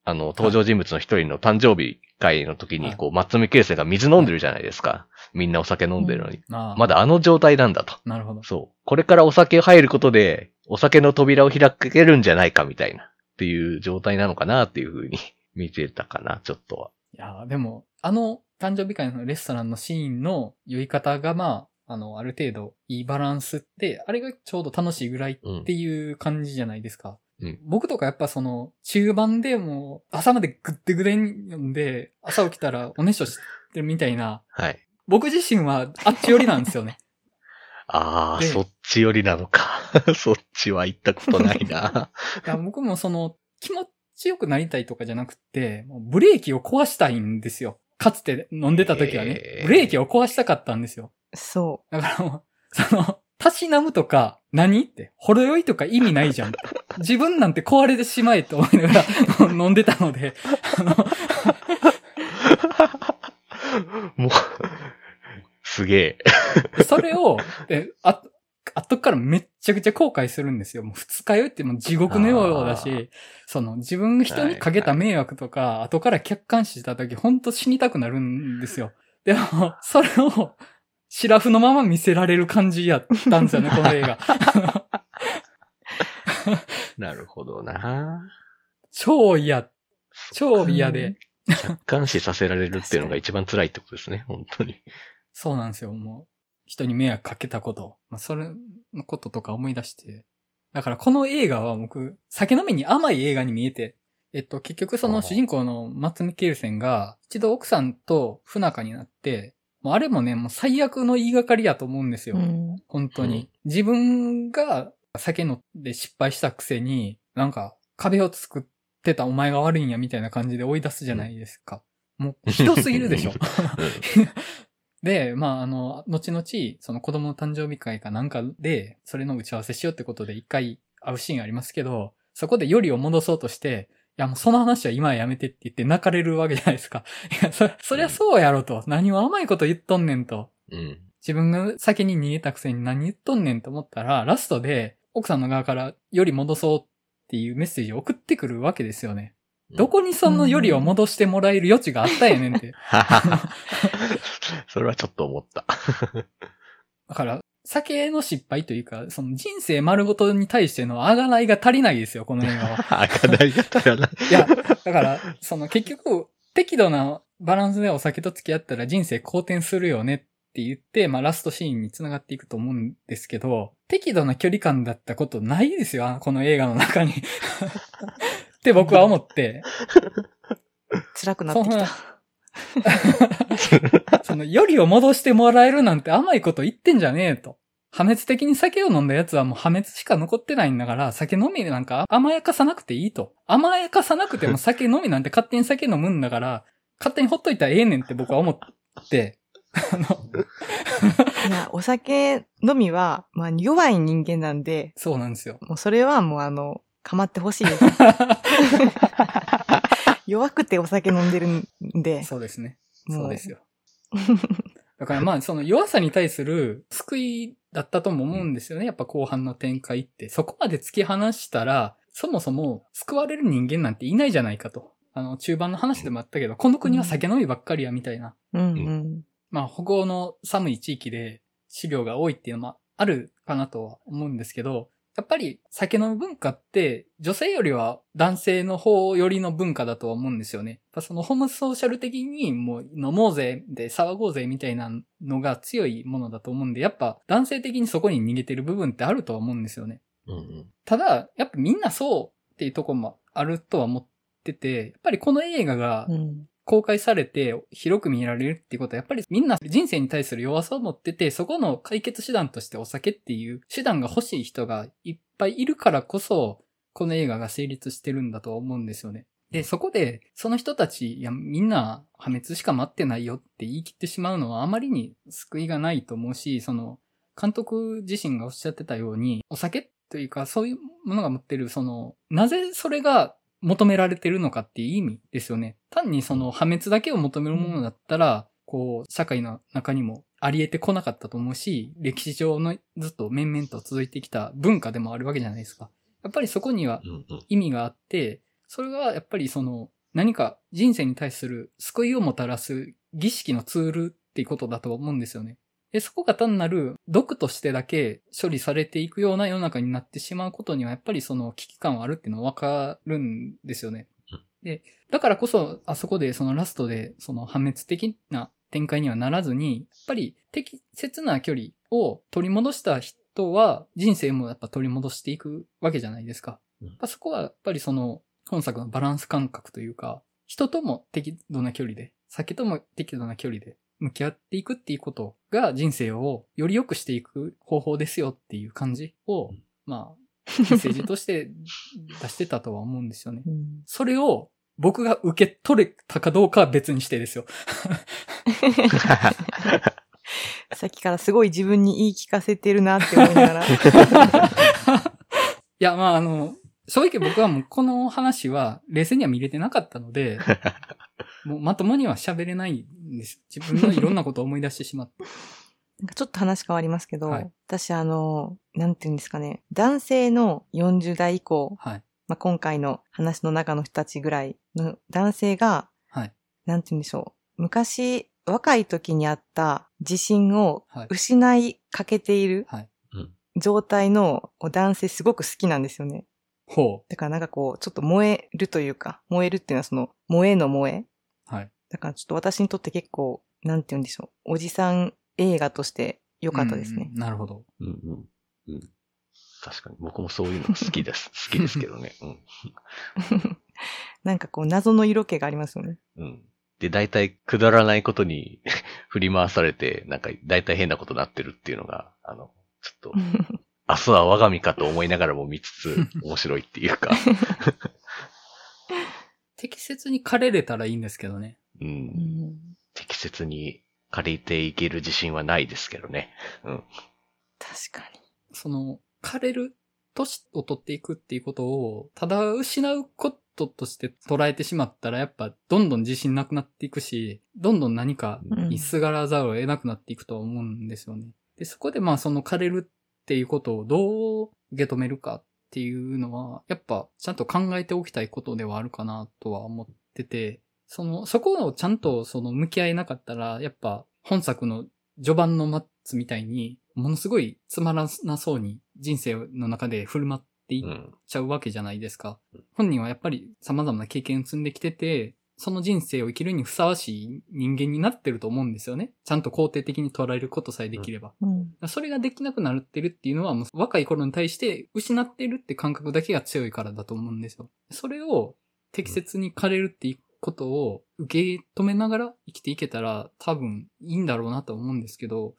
あの、登場人物の一人の誕生日会の時に、こう、松見圭介が水飲んでるじゃないですか。みんなお酒飲んでるのに。まだあの状態なんだと。なるほど。そう。これからお酒入ることで、お酒の扉を開けるんじゃないかみたいな、っていう状態なのかなっていうふうに見てたかな、ちょっとは。いや、でも、あの誕生日会のレストランのシーンの酔い方が、まあ、あの、ある程度いいバランスって、あれがちょうど楽しいぐらいうんっていう感じじゃないですか。うん僕とかやっぱその、中盤でもう朝までぐってぐれんで、朝起きたらおねしょしてるみたいな、はい。僕自身はあっち寄りなんですよね。ああ、でそっち寄りなのか。そっちは行ったことないな。いや僕もその、気持ちよくなりたいとかじゃなくて、ブレーキを壊したいんですよ。かつて飲んでた時はね、ブレーキを壊したかったんですよ。そだからもう、その、たしなむとか、何って、ほろ酔いとか意味ないじゃん。自分なんて壊れてしまえと思いながら 飲んでたので、あの、もう、すげえ。それを、え、あ、後からめっちゃくちゃ後悔するんですよ。もう二日酔いってもう地獄のようだし、その自分が人にかけた迷惑とか、後から客観視した時、ほんと死にたくなるんですよ。でも、それを、シラフのまま見せられる感じやったんですよね、この映画。なるほどな。超嫌。超嫌で。客観視させられるっていうのが一番辛いってことですね、本当に。そうなんですよ、もう。人に迷惑かけたこと。まあ、それのこととか思い出して。だからこの映画は僕、酒飲みに甘い映画に見えて、えっと、結局その主人公のマッツ・ミケルセンが、一度奥さんと不仲になって、もうあれもね、もう最悪の言いがかりやと思うんですう。よ。うん。本当に。自分が酒飲んで失敗したくせに、なんか壁を作っってたお前が悪いんやみたいな感じで追い出すじゃないですか。もう、ひどすぎるでしょ。で、まあ、あの、後々、その子供の誕生日会かなんかで、それの打ち合わせしようってことで一回会うシーンありますけど、そこでよりを戻そうとして、いやもうその話は今はやめてって言って泣かれるわけじゃないですか。いや、そ、そりゃそうやろと。何を甘いこと言っとんねんと。うん。自分が先に逃げたくせに何言っとんねんと思ったら、ラストで奥さんの側からより戻そうっていうメッセージを送ってくるわけですよね。どこにそのよりを戻してもらえる余地があったんやねんって。それはちょっと思った。だから、酒の失敗というか、その人生丸ごとに対してのあがないが足りないですよ、この映画は。赤台が足らない。いや、だから、その結局、適度なバランスでお酒と付き合ったら人生好転するよねって言って、まあラストシーンに繋がっていくと思うんですけど、適度な距離感だったことないですよ、この映画の中に。って僕は思って、辛くなってきた。その、よりを戻してもらえるなんて甘いこと言ってんじゃねえと。破滅的に酒を飲んだ奴はもう破滅しか残ってないんだから、酒飲みなんか甘やかさなくていいと。甘やかさなくても酒飲みなんて勝手に酒飲むんだから、勝手にほっといたらええねんって僕は思って、あの、お酒飲みは、まあ、弱い人間なんで、そうなんですよ。もうそれはもうあの、構ってほしいです。弱くてお酒飲んでるんで、そうですね。もそうですよ。だからまあ、その弱さに対する救いだったとも思うんですよね。やっぱ後半の展開って。そこまで突き放したら、そもそも救われる人間なんていないじゃないかと。あの、中盤の話でもあったけど、この国は酒飲みばっかりやみたいな。うんうん。まあ、北欧の寒い地域で資料が多いっていうのもあるかなとは思うんですけど、やっぱり酒の文化って女性よりは男性の方よりの文化だとは思うんですよね。やっぱそのホモソーシャル的にもう飲もうぜで騒ごうぜみたいなのが強いものだと思うんで、やっぱ男性的にそこに逃げてる部分ってあるとは思うんですよね。うんうん。ただ、やっぱみんなそうっていうところもあるとは思ってて、やっぱりこの映画がうん。公開されて広く見られるっていうことはやっぱりみんな人生に対する弱さを持ってて、そこの解決手段としてお酒っていう手段が欲しい人がいっぱいいるからこそ、この映画が成立してるんだと思うんですよね。で、そこで、その人たち、いや、みんな破滅しか待ってないよって言い切ってしまうのはあまりに救いがないと思うし、その、監督自身がおっしゃってたように、お酒というか、そういうものが持ってる、その、なぜそれが求められてるのかっていう意味ですよね。単にその破滅だけを求めるものだったら、こう、社会の中にもあり得てこなかったと思うし、歴史上のずっと面々と続いてきた文化でもあるわけじゃないですか。やっぱりそこには。意味があって、それがやっぱりその何か人生に対する救いをもたらす儀式のツールっていうことだと思うんですよね。で、そこが単なる毒としてだけ処理されていくような世の中になってしまうことにはやっぱりその危機感はあるっていうのはわかるんですよねうん。で、だからこそあそこでそのラストでその破滅的な展開にはならずに、やっぱり適切な距離を取り戻した人は人生もやっぱ取り戻していくわけじゃないですか。うんそこはやっぱりその本作のバランス感覚というか、人とも適度な距離で、酒とも適度な距離で向き合っていくっていうことが人生をより良くしていく方法ですよっていう感じを、うんまあ、メッセージとして出してたとは思うんですよね。うんそれを僕が受け取れたかどうかは別にしてですよ。さっきからすごい自分に言い聞かせてるなって思いながら。いや、まあ、あの、正直僕はもうこの話は冷静には見れてなかったので、もうまともには喋れないんです。自分のいろんなことを思い出してしまって。なんかちょっと話変わりますけど、はい私あの、なんていうんですかね、男性の40代以降、はい。まあ、今回の話の中の人たちぐらいの男性が、はい。なんて言うんでしょう。昔、若い時にあった自信をはい。失いかけているはい。状態の男性すごく好きなんですよね。ほだからなんかこう、ちょっと燃えるというか、燃えるっていうのはその、燃えの燃え。う。はい。だからちょっと私にとって結構、なんて言うんでしょう。おじさん映画として良かったですねうん。なるほど。うんうん。うん。確かに。僕もそういうの好きです。好きですけどね。なんかこう、謎の色気がありますよね。うん。うん。で、大体くだらないことに 振り回されて、なんか大体変なことになってるっていうのが、あの、ちょっと、明日は我が身かと思いながらも見つつ、面白いっていうか。適切に枯れれたらいいんですけどね。う。うんん。適切に借りていける自信はないですけどね。うん。確かに。その、枯れる年を取っていくっていうことを、ただ失うこととして捉えてしまったら、やっぱどんどん自信なくなっていくし、どんどん何かにすがらざるを得なくなっていくと思うんですよね。で、そこでまあその枯れるっていうことをどう受け止めるかっていうのは、やっぱちゃんと考えておきたいことではあるかなとは思ってて、その、そこをちゃんとその向き合えなかったら、やっぱ本作の序盤のマッツみたいに、ものすごいつまらなそうに人生の中で振る舞っていっうん。ちゃうわけじゃないですか。本人はやっぱり様々な経験を積んできてて、その人生を生きるにふさわしい人間になってると思うんですよね。ちゃんと肯定的に捉えることさえできれば。うん。それができなくなってるっていうのは、もう若い頃に対して失ってるって感覚だけが強いからだと思うんですよ。それを適切に枯れるっていうことを受け止めながら生きていけたら多分いいんだろうなと思うんですけど、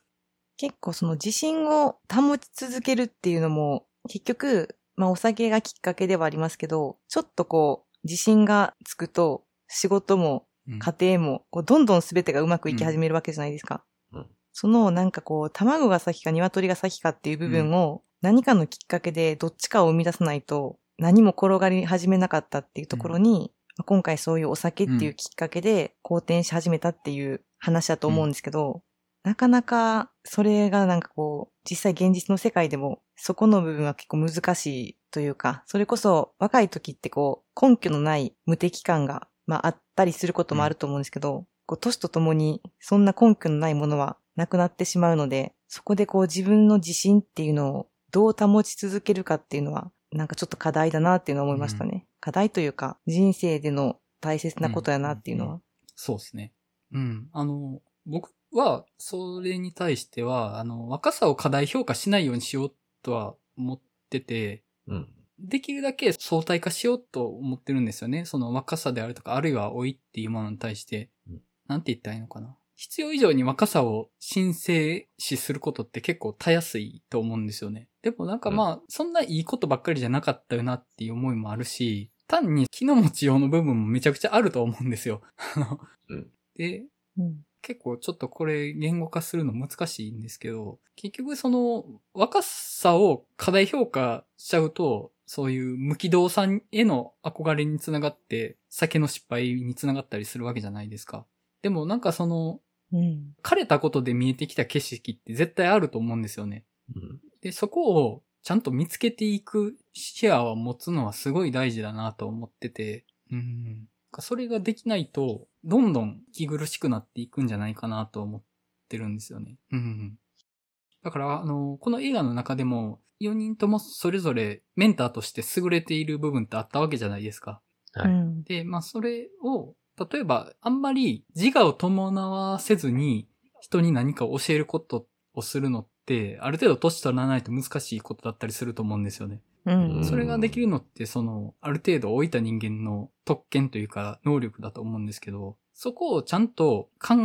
結構その自信を保ち続けるっていうのも、結局、まあお酒がきっかけではありますけど、ちょっとこう、自信がつくと、仕事もうん。家庭も、こうどんどん全てがうまくいき始めるわけじゃないですか。うん。そのなんかこう、卵が先か鶏が先かっていう部分を、何かのきっかけでどっちかを生み出さないと、何も転がり始めなかったっていうところに、まあ今回そういうお酒っていうきっかけで好転し始めたっていう話だと思うんですけど、なかなかそれがなんかこう、実際現実の世界でもそこの部分は結構難しいというか、それこそ若い時ってこう、根拠のない無敵感が、まああったりすることもあると思うんですけど、こう、年とともにそんな根拠のないものはなくなってしまうので、そこでこう自分の自信っていうのをどう保ち続けるかっていうのは、なんかちょっと課題だなっていうのは思いましたね。課題というか、人生での大切なことやなっていうのは。そうですね。うん。あの、僕は、それに対しては、あの、若さを過大評価しないようにしようとは思ってて、うん。できるだけ相対化しようと思ってるんですよね。その若さであるとか、あるいは老いっていうものに対してうん。なんて言ったらいいのかな。必要以上に若さを申請視することって結構たやすいと思うんですよね。でもなんかまあ、そんないいことばっかりじゃなかったよなっていう思いもあるし、単に気の持ちようの部分もめちゃくちゃあると思うんですよ。あのうんで、うん。結構ちょっとこれ言語化するの難しいんですけど、結局その若さを過大評価しちゃうと、そういう無機動さんへの憧れにつながって、酒の失敗につながったりするわけじゃないですか。でもなんかその、うん。枯れたことで見えてきた景色って絶対あると思うんですよね。うん。で、そこをちゃんと見つけていく視野を持つのはすごい大事だなと思ってて、うん。それができないと、どんどん気苦しくなっていくんじゃないかなと思ってるんですよね。うん。だから、あの、この映画の中でも、4人ともそれぞれメンターとして優れている部分ってあったわけじゃないですか。はい。うん。で、まあそれを、例えばあんまり自我を伴わせずに人に何かを教えることをするのって、ある程度年取らないと難しいことだったりすると思うんですよね。うん。それができるのって、その、ある程度老いた人間の特権というか能力だと思うんですけど、そこをちゃんと考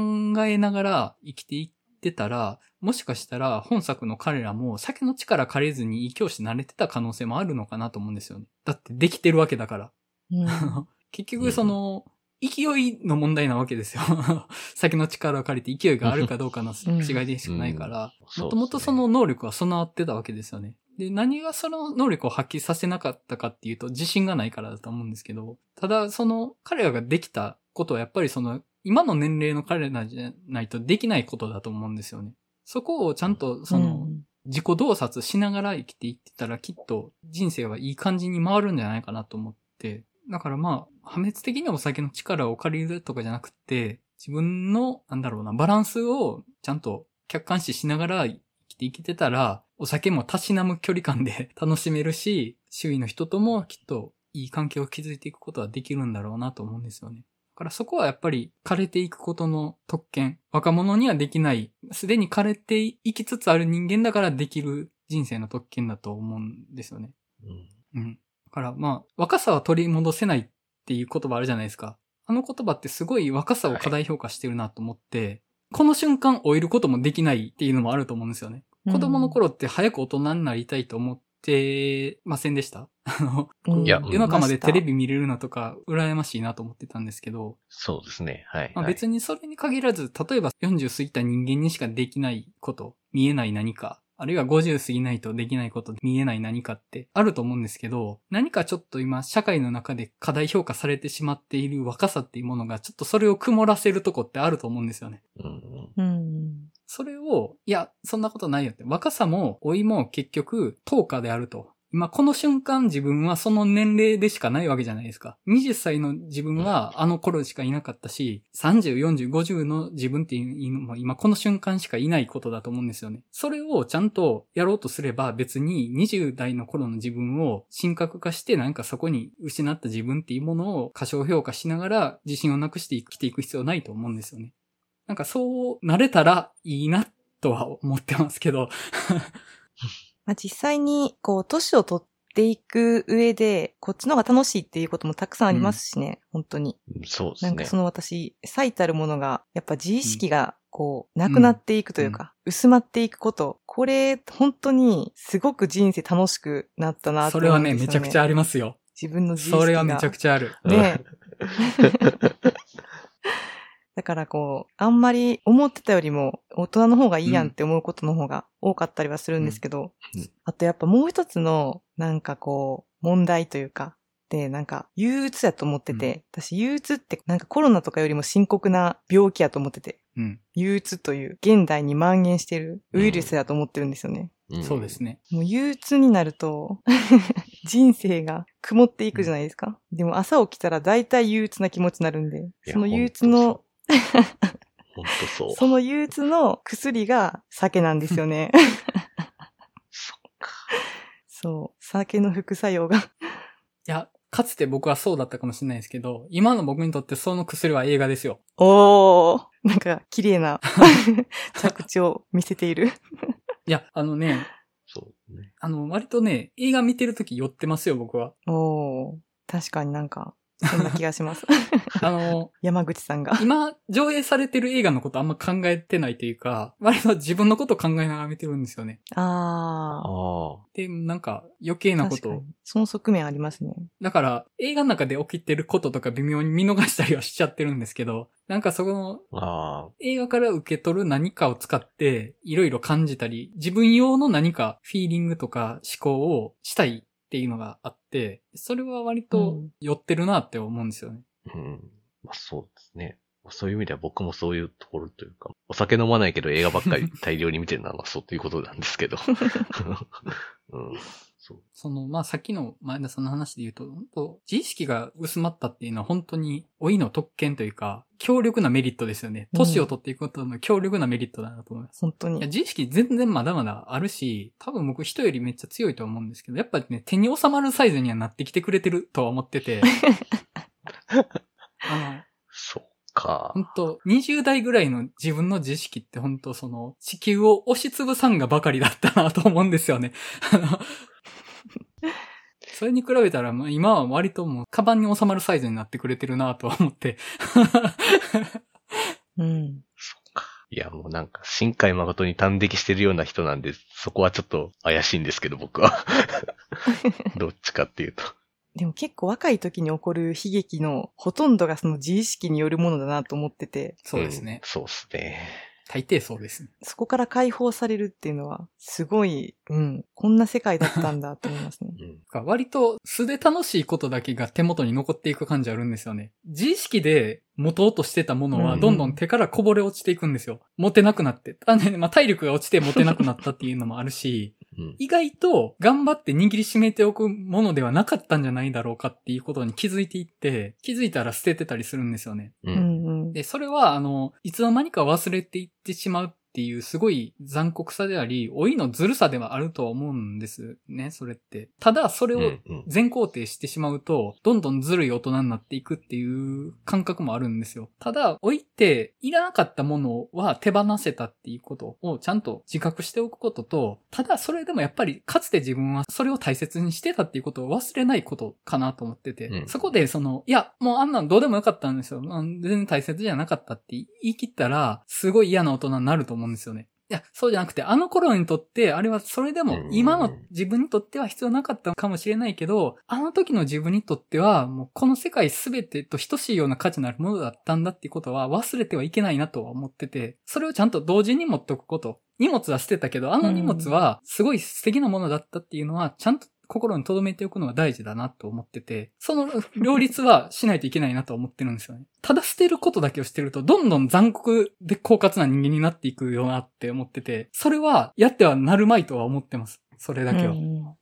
えながら生きていってたら、もしかしたら本作の彼らも酒の力借りずにいい教師になれてた可能性もあるのかなと思うんですよね。だってできてるわけだから。うん。結局その、勢いの問題なわけですよ。酒の力を借りて勢いがあるかどうかのうん違いでしかないから、うんもともとその能力は備わってたわけですよね。で、何がその能力を発揮させなかったかっていうと、自信がないからだと思うんですけど、ただその彼らができたことはやっぱりその、今の年齢の彼らじゃないとできないことだと思うんですよね。そこをちゃんとその、うん自己洞察しながら生きていってたらきっと人生はいい感じに回るんじゃないかなと思って。だからまあ、破滅的にお酒の力を借りるとかじゃなくて、自分の、なんだろうな、バランスをちゃんと客観視しながら生きていけてたら、お酒もたしなむ距離感で 楽しめるし、周囲の人ともきっといい関係を築いていくことはできるんだろうなと思うんですよね。だからそこはやっぱり枯れていくことの特権。若者にはできない、すでに枯れていきつつある人間だからできる人生の特権だと思うんですよね。うん。うん。だからまあ、若さは取り戻せないっていう言葉あるじゃないですか。あの言葉ってすごい若さを過大評価してるなと思って、この瞬間終えることもできないっていうのもあると思うんですよね。子供の頃って早く大人になりたいと思ってませんでした？あの、うんいや夜中までテレビビ見れるのとか、羨ましいなと思ってたんですけど、そうですね。はい。まあ、はい別にそれに限らず、例えば40過ぎた人間にしかできないこと、見えない何か、あるいは50過ぎないとできないこと、見えない何かってあると思うんですけど、何かちょっと今、社会の中で過大評価されてしまっている若さっていうものが、ちょっとそれを曇らせるとこってあると思うんですよね。うんうんうん。それを、いや、そんなことないよって。若さも老いも結局、10日であると。今この瞬間自分はその年齢でしかないわけじゃないですか。20歳の自分はあの頃しかいなかったし、30、40、50の自分っていうのも今この瞬間しかいないことだと思うんですよね。それをちゃんとやろうとすれば別に20代の頃の自分を神格化してなんかそこに失った自分っていうものを過小評価しながら自信をなくして生きていく必要ないと思うんですよね。なんかそうなれたらいいなとは思ってますけど。まあ、実際に、こう、年を取っていく上で、こっちの方が楽しいっていうこともたくさんありますしね、本当に。そうですねなんかそ。の私、最たるものが、やっぱ自意識が、こう、なくなっていくというか、薄まっていくこと。これ、本当に、すごく人生楽しくなったなってそれはね、思うんですよめちゃくちゃありますよ。自分の自意識が。それはめちゃくちゃある。ね だからこう、あんまり思ってたよりも大人の方がいいやんって思うことの方が多かったりはするんですけど、うんうんあとやっぱもう一つのなんかこう、問題というか、で、なんか憂鬱やと思ってて、私憂鬱ってなんかコロナとかよりも深刻な病気やと思ってて、うん。憂鬱という現代に蔓延してるウイルスだと思ってるんですよね。んそうですね。もう憂鬱になると、人生が曇っていくじゃないですか。でも朝起きたら大体憂鬱な気持ちになるんで、やその憂鬱の、本当そう。その憂鬱の薬が酒なんですよね。そっか。そう。酒の副作用が。いや、かつて僕はそうだったかもしれないですけど、今の僕にとってその薬は映画ですよ。おー。なんか、綺麗な 着地を見せている。いや、あのね、そうね。あの、割とね、映画見てるとき酔ってますよ、僕は。おー。確かになんか、そんな気がします。あの、山口さんが。今、上映されてる映画のことあんま考えてないというか、割と自分のこと考えながら見てるんですよね。あああ。で、なんか余計ー。なこと確かに。その側面ありますね。だから、映画の中で起きてることとか微妙に見逃したりはしちゃってるんですけど、なんかその。映画から受け取る何かを使って、いろいろ感じたり、自分用の何かフィーリングとか思考をしたいっていうのがあって、それは割と寄ってるなって思うんですよね。うん。まあそうですね。そういう意味では僕もそういうところというか、お酒飲まないけど映画ばっかり大量に見てるのはまあそうということなんですけど。うん。そう。その、まあ、さっきの前田さんの話で言うと、本当自意識が薄まったっていうのは本当に老いの特権というか、強力なメリットですよね。うん年を取っていくことの強力なメリットだなと思います。本当にいや、。自意識全然まだまだあるし、多分僕人よりめっちゃ強いとは思うんですけど、やっぱね、手に収まるサイズにはなってきてくれてるとは思ってて、あの、か。本当20代ぐらいの自分の自意識って本当その、地球を押しつぶさんがばかりだったなと思うんですよね。それに比べたら、まあ今は割ともう、カバンに収まるサイズになってくれてるなとは思って。うん。そうか。いや、もうなんか、深海誠に端的してるような人なんで、そこはちょっと怪しいんですけど、僕は。どっちかっていうと。でも結構若い時に起こる悲劇のほとんどがその自意識によるものだなと思ってて、そうですねん。そうですね。大抵そうですね。そこから解放されるっていうのは、すごい、うん、こんな世界だったんだと思いますね。うん。割と素で楽しいことだけが手元に残っていく感じあるんですよね。自意識で持とうとしてたものはうんどんどん手からこぼれ落ちていくんですよ。持てなくなって。あね、まあ、体力が落ちて持てなくなったっていうのもあるし、うん。意外と頑張って握りしめておくものではなかったんじゃないだろうかっていうことに気づいていって、気づいたら捨ててたりするんですよね。うん。で、それは、あの、いつの間にか忘れていってしまうっていうすごい残酷さであり、老いのずるさではあるとは思うんですね、それって。ただ、それを全肯定してしまうと、どんどんずるい大人になっていくっていう感覚もあるんですよ。ただ、老いていらなかったものは手放せたっていうことをちゃんと自覚しておくことと、ただそれでもやっぱりかつて自分はそれを大切にしてたっていうことを忘れないことかなと思ってて、うんそこでその、いや、もうあんなんどうでもよかったんですよ。あ全然大切じゃなかったって言い切ったら、すごい嫌な大人になると思うんですよね。いや、そうじゃなくて、あの頃にとって、あれはそれでもうん今の自分にとっては必要なかったかもしれないけど、あの時の自分にとっては、もうこの世界すべてと等しいような価値のあるものだったんだっていうことは忘れてはいけないなとは思ってて、それをちゃんと同時に持っておくこと。荷物は捨てたけど、あの荷物はすごい素敵なものだったっていうのは、ちゃんと心に留めておくのが大事だなと思ってて、その両立はしないといけないなと思ってるんですよね。ただ捨てることだけをしてると、どんどん残酷で狡猾な人間になっていくよなって思ってて、それはやってはなるまいとは思ってます。それだけは。うん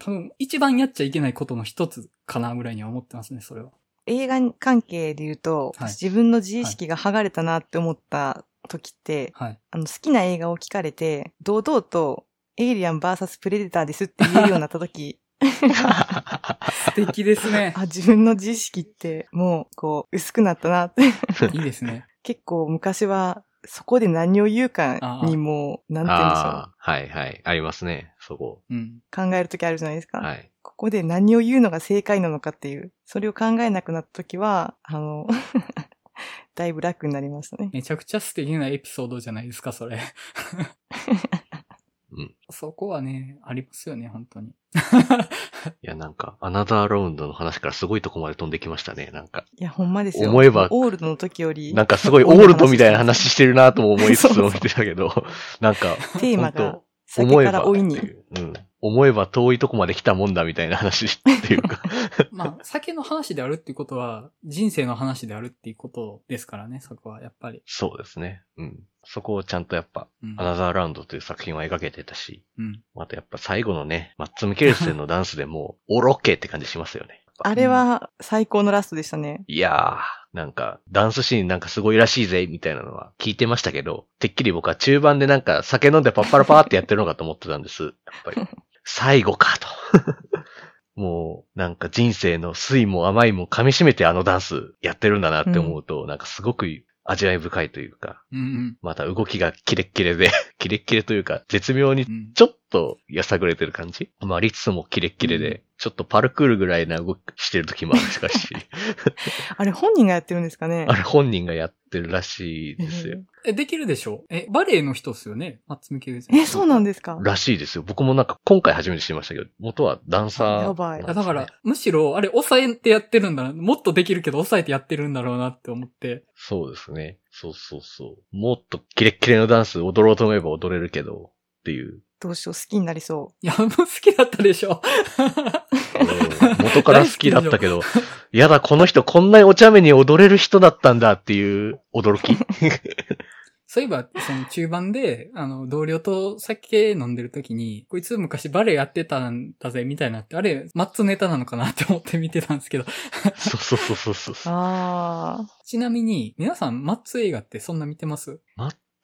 多分、一番やっちゃいけないことの一つかなぐらいには思ってますね、それは。映画関係で言うと、はい自分の自意識が剥がれたなって思った時って、はい。あの、好きな映画を聞かれて、堂々と、エイリアン VS プレデターですって言えるようになった時、素敵ですねあ、。自分の自意識って、もう、こう、薄くなったなって。いいですね。結構昔は、そこで何を言うかにもう、なんて言うんでしょう。ああ、はいはい。ありますね、そこ。うん。考える時あるじゃないですか。はい。ここで何を言うのが正解なのかっていう、それを考えなくなった時は、あの、だいぶ楽になりましたね。めちゃくちゃ素敵なエピソードじゃないですか、それ。うん。そこはね、ありますよね、本当に。いや、なんか、アナザーラウンドの話からすごいとこまで飛んできましたね、なんか。いや、ほんまですよ。思えばオールドの時より、なんかすごいオールドみたいな話してるなとも思いつつも見てたけど、なんか、テーマが思えばから老いにって。いう。うん。思えば遠いとこまで来たもんだみたいな話っていうか。まあ、酒の話であるっていうことは、人生の話であるっていうことですからね、そこは、やっぱり。そうですね。うん。そこをちゃんとやっぱ、うんア。ナザーラウンドという作品は描けてたし、うん。またやっぱ最後のね、マッツ・ミケルセンのダンスでもう、オロッケーって感じしますよね。あれは最高のラストでしたね。いやー、なんか、ダンスシーンなんかすごいらしいぜ、みたいなのは聞いてましたけど、てっきり僕は中盤でなんか酒飲んでパッパラパーってやってるのかと思ってたんです。やっぱり。最後かと。もう、なんか人生の酸いも甘いも噛み締めてあのダンスやってるんだなって思うと、なんかすごく味わい深いというか、うんうん。また動きがキレッキレで、キレッキレというか、絶妙にうん。ちょっとやさぐれてる感じ？まあ、リツもキレッキレで、ちょっとパルクールぐらいな動きしてる時もあるしかし、あれ本人がやってるんですかね？あれ本人がやってるらしいですよ。え、できるでしょ？え、バレエの人っすよね？松見圭さん。え、そうなんですか？らしいですよ。僕もなんか今回初めて知りましたけど、元はダンサー、やばいだから、、むしろ、あれ、抑えてやってるんだな。もっとできるけど、抑えてやってるんだろうなって思って。そうですね。そうそうそう。もっとキレッキレのダンス踊ろうと思えば踊れるけど、っていう。どうしよう、好きになりそいや、もう好きだったでしょ。うん元から好きだったけど、やだ、この人こんなにお茶目に踊れる人だったんだっていう驚き。そういえば、その中盤で、あの、同僚と酒飲んでる時に、こいつ昔バレエやってたんだぜ、みたいなって、あれ、マッツネタなのかなって思って見てたんですけど。そうそうそうそうそうう。。ああ。ちなみに、皆さん、マッツ映画ってそんな見てます？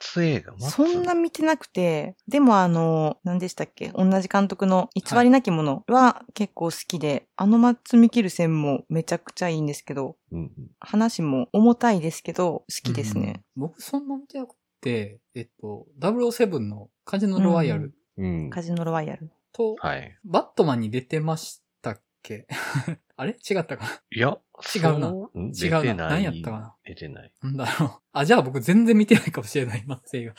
松映画、松そんな見てなくて、でもあの、何でしたっけ同じ監督の偽りなきものは結構好きで、あのマッツ・ミキルセンもめちゃくちゃいいんですけど、うんうん話も重たいですけど、好きですね。うん僕そんな見てなくて、えっと、007のカジノロワイヤルうん。カジノロワイヤル。と、はい。バットマンに出てましたっけ？あれ？違ったかな？いや、違うな違うな。何やったかな？出てない。なんだろう。あ、じゃあ僕全然見てないかもしれない、マッツ映画。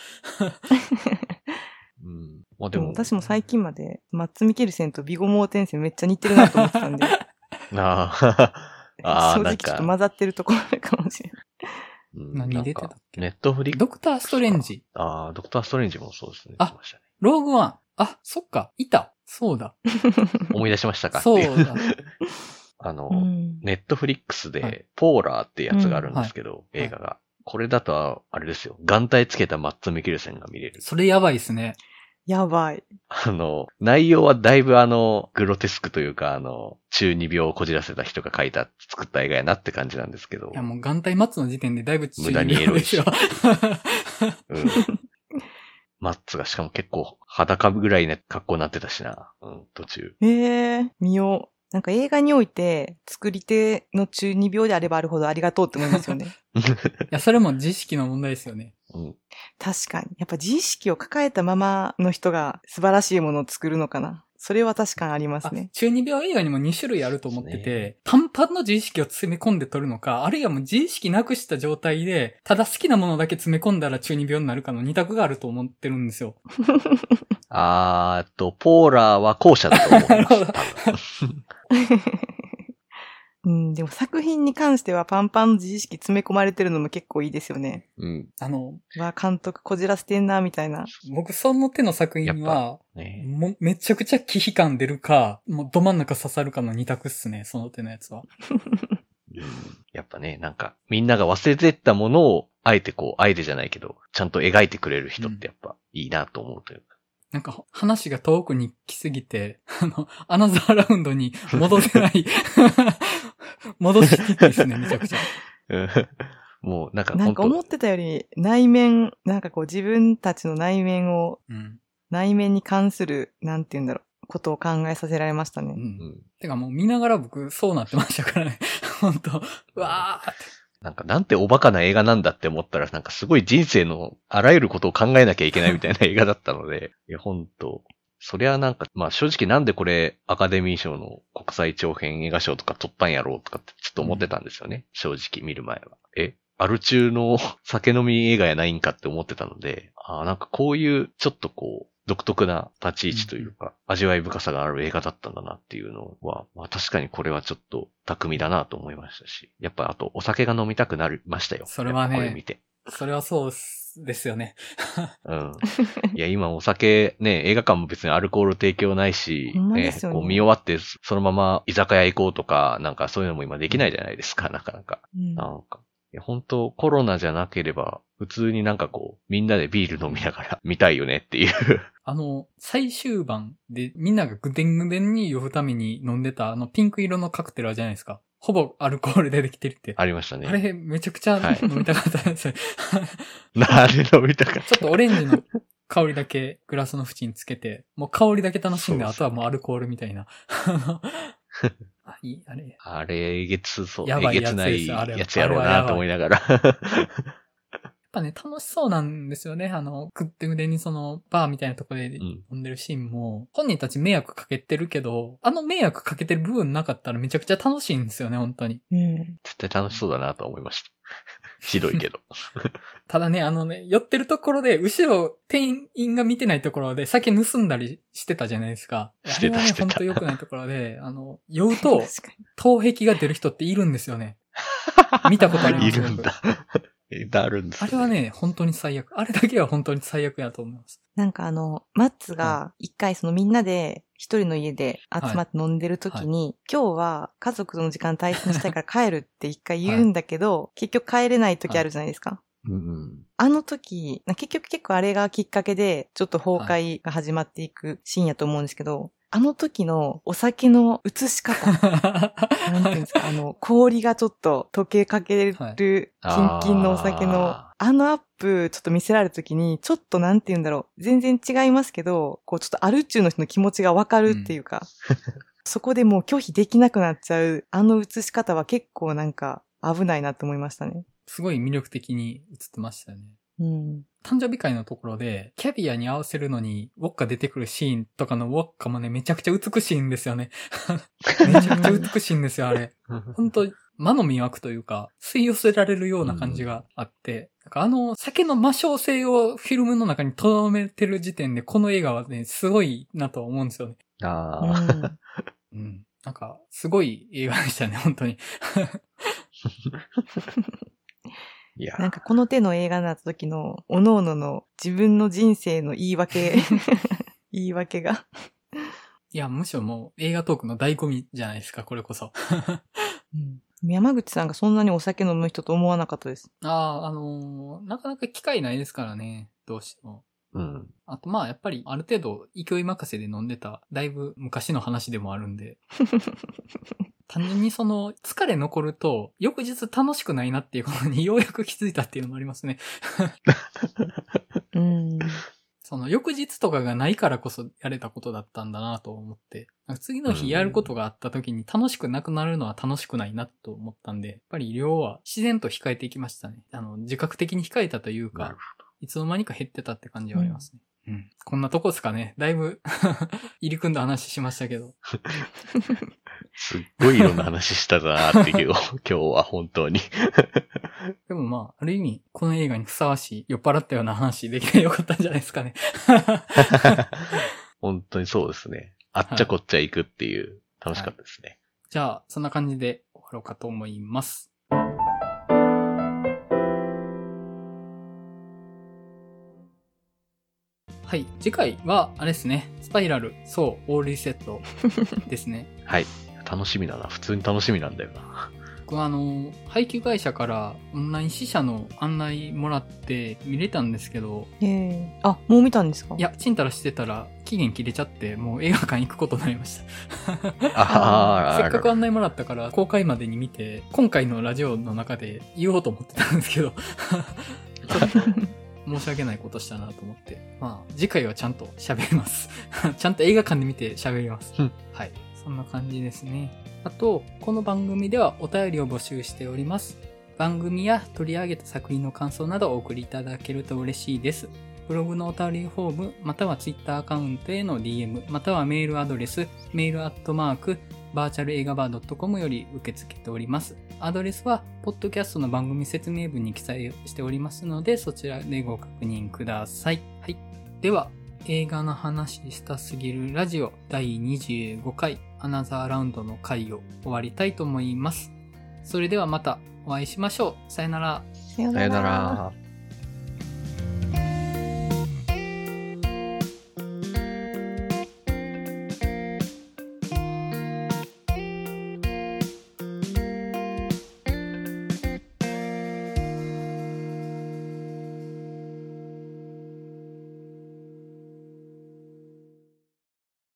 うん。まあでもでも、私も最近までマッツ・ミケルセンとビゴモーテンセンめっちゃ似てるなと思ってたんで、あ あ、ああ、なん正直ちょっとか、混ざってるところあるかもしれない。うん何出てたっけ？ネットフリックドクターストレンジ。ああ、ドクターストレンジもそうですね。あ出てましたねローグワン。あ、そっか。いた。そうだ。思い出しましたかそうだ。あの、うんネットフリックスはで、ポーラーってやつがあるんですけど、うんはい映画が。これだと、あれですよ。眼帯つけたマッツ・ミケルセンが見れる。それやばいっすね。やばい。あの、内容はだいぶあの、グロテスクというか、あの、中二病をこじらせた人が書いた、作った映画やなって感じなんですけどいや、。もう眼帯待つの時点でだいぶ中無駄にエロいし。うん。マッツがしかも結構裸ぐらいな格好になってたしな。うん、途中。ええー、見よう。なんか映画において、作り手の中二病であればあるほどありがとうって思いますよね。いや、それも自意識の問題ですよね。うん。確かに。やっぱ自意識を抱えたままの人が素晴らしいものを作るのかな。それは確かにありますあね。中二病映画にも2種類あると思ってて、パンパンの自意識を詰め込んで撮るのか、あるいはもう自意識なくした状態で、ただ好きなものだけ詰め込んだら中二病になるかの二択があると思ってるんですよ。あーっと、ポーラーは後者だと思います。うん、でも作品に関してはパンパンの自意識詰め込まれてるのも結構いいですよね。うん。あの、うわ、監督こじらせてんな、みたいな。僕その手の作品は、ねもうめちゃくちゃ忌避感出るか、もうど真ん中刺さるかの二択っすね、その手のやつは。うんやっぱね、なんか、みんなが忘れてったものを、あえてこう、あえてじゃないけど、ちゃんと描いてくれる人ってやっぱいいなと思うというか。なんか話が遠くに来すぎて、あの、アナザーラウンドに戻せない。戻しにくいですね、めちゃくちゃ。うんもう、なんかなんか思ってたより内面、なんかこう自分たちの内面を、うん。内面に関する、なんて言うんだろう、ことを考えさせられましたね。うん。うんてかもう見ながら僕、そうなってましたからね。本当うわーって。なんか、なんておバカな映画なんだって思ったら、なんかすごい人生のあらゆることを考えなきゃいけないみたいな映画だったので、いや、本当そりゃなんか、まあ正直なんでこれアカデミー賞の国際長編映画賞とか取ったんやろうとかってちょっと思ってたんですよね。正直見る前は。えアル中の酒飲み映画やないんかって思ってたので、ああ、なんかこういうちょっとこう、独特な立ち位置というか、味わい深さがある映画だったんだなっていうのは、まあ確かにこれはちょっと巧みだなと思いましたし、やっぱあとお酒が飲みたくなりましたよ。それはねこれ見て。それはそうですよね。うん。いや、今お酒ね、映画館も別にアルコール提供ないし、ね、ねこう見終わってそのまま居酒屋行こうとか、なんかそういうのも今できないじゃないですか、なかなか。うんなんか。本当コロナじゃなければ、普通になんかこう、みんなでビール飲みながら 見たいよねっていう。あの、最終盤でみんながぐでんぐでんに酔うために飲んでたあのピンク色のカクテルあるじゃないですか。ほぼアルコールでできてるって。ありましたね。あれ、めちゃくちゃはい飲みたかったですよ。あれ飲みたかっちょっとオレンジの香りだけグラスの縁につけて、もう香りだけ楽しんで、あとはもうアルコールみたいな。あ、いい、あれ。た。あれ、えげつそう、やばいえげつないやつやつやろうなと思いながら。やっぱね、楽しそうなんですよね。あの、食って腕にその、バーみたいなところでうん飲んでるシーンも、本人たち迷惑かけてるけど、あの迷惑かけてる部分なかったらめちゃくちゃ楽しいんですよね、本当に。うん。絶対楽しそうだなと思いました。ひどいけど。ただね、あのね、寄ってるところで、後ろ、店員が見てないところで酒盗んだりしてたじゃないですか。してたあれはね、してた本当良くないところで、あの、酔うと、確か頭壁が出る人っているんですよね。見たことあります？いるんだ。えあるんです、あれは、ね、本当に最悪。あれだけは本当に最悪やと思います。なんかあの、マッツが一回そのみんなで一人の家で集まって飲んでる時に、今日は家族との時間大切にしたいから帰るって一回言うんだけど、結局帰れない時あるじゃないですか。うんうん。あの時、な結局結構あれがきっかけで、ちょっと崩壊が始まっていくシーンやと思うんですけど、あの時のお酒の移し方、なんていうんですか、あの、氷がちょっと溶けかける、はい。キンキンのお酒の、ああのアップ、ちょっと見せられた時に、ちょっとなんて言うんだろう、全然違いますけど、こう、ちょっとアル中の人の気持ちがわかるっていうか、そこでもう拒否できなくなっちゃう、あの映し方は結構なんか危ないなって思いましたね。すごい魅力的に映ってましたよね。うん。誕生日会のところで、キャビアに合わせるのに、ウォッカ出てくるシーンとかのウォッカもね、めちゃくちゃ美しいんですよね。めちゃくちゃ美しいんですよ、あれ。本当魔の魅惑というか、吸い寄せられるような感じがあって、なんかあの、酒の魔性性をフィルムの中に留めてる時点で、この映画はね、すごいなと思うんですよね。あうあ、んうん。なんか、すごい映画でしたね、本当に。いや、なんかこの手の映画になった時の、各々の自分の人生の言い訳、言い訳が。いや、むしろもう映画トークの醍醐味じゃないですか、これこそ。うん山口さんがそんなにお酒飲む人と思わなかったです。ああ、あのーなかなか機会ないですからね、どうしても。うん。あとまあやっぱりある程度勢い任せで飲んでた、だいぶ昔の話でもあるんで。単純にその疲れ残ると翌日楽しくないなっていうことにようやく気づいたっていうのもありますね。うん。その翌日とかがないからこそやれたことだったんだなと思って。なんか次の日やることがあった時に楽しくなくなるのは楽しくないなと思ったんで、やっぱり量は自然と控えていきましたね。あの、自覚的に控えたというかいつの間にか減ってたって感じはありますね。うん。こんなとこですかね。だいぶ 入り組んだ話しましたけど。すっごいいろんな話したなーって今日、今日は本当に。でもまあ、ある意味、この映画にふさわしい、酔っ払ったような話できてよかったんじゃないですかね。本当にそうですね。あっちゃこっちゃ行くっていう、楽しかったですね。じゃあ、そんな感じで終わろうかと思います。はい。次回は、あれですね。スパイラル、そう、オールリセット ですね。はい。楽しみだな。普通に楽しみなんだよな。僕はあの、配給会社からオンライン試写の案内もらって見れたんですけど、ええあ、もう見たんですか？いや、ちんたらしてたら期限切れちゃって、もう映画館行くことになりました。あ せっかく案内もらったから公開までに見て、今回のラジオの中で言おうと思ってたんですけど、申し訳ないことしたなと思って。まあ、次回はちゃんと喋ります。ちゃんと映画館で見て喋りますうん。はい。そんな感じですね。あと、この番組ではお便りを募集しております。番組や取り上げた作品の感想などをお送りいただけると嬉しいです。ブログのお便りフォーム、またはツイッターアカウントへの DM、またはメールアドレス、メールアットマーク、バーチャル映画バー .com より受け付けております。アドレスは、ポッドキャストの番組説明文に記載しておりますので、そちらでご確認ください。はい。では、映画の話したすぎるラジオ第25回アナザーラウンドの回を終わりたいと思います。それではまたお会いしましょう。さよなら。さよさよなら。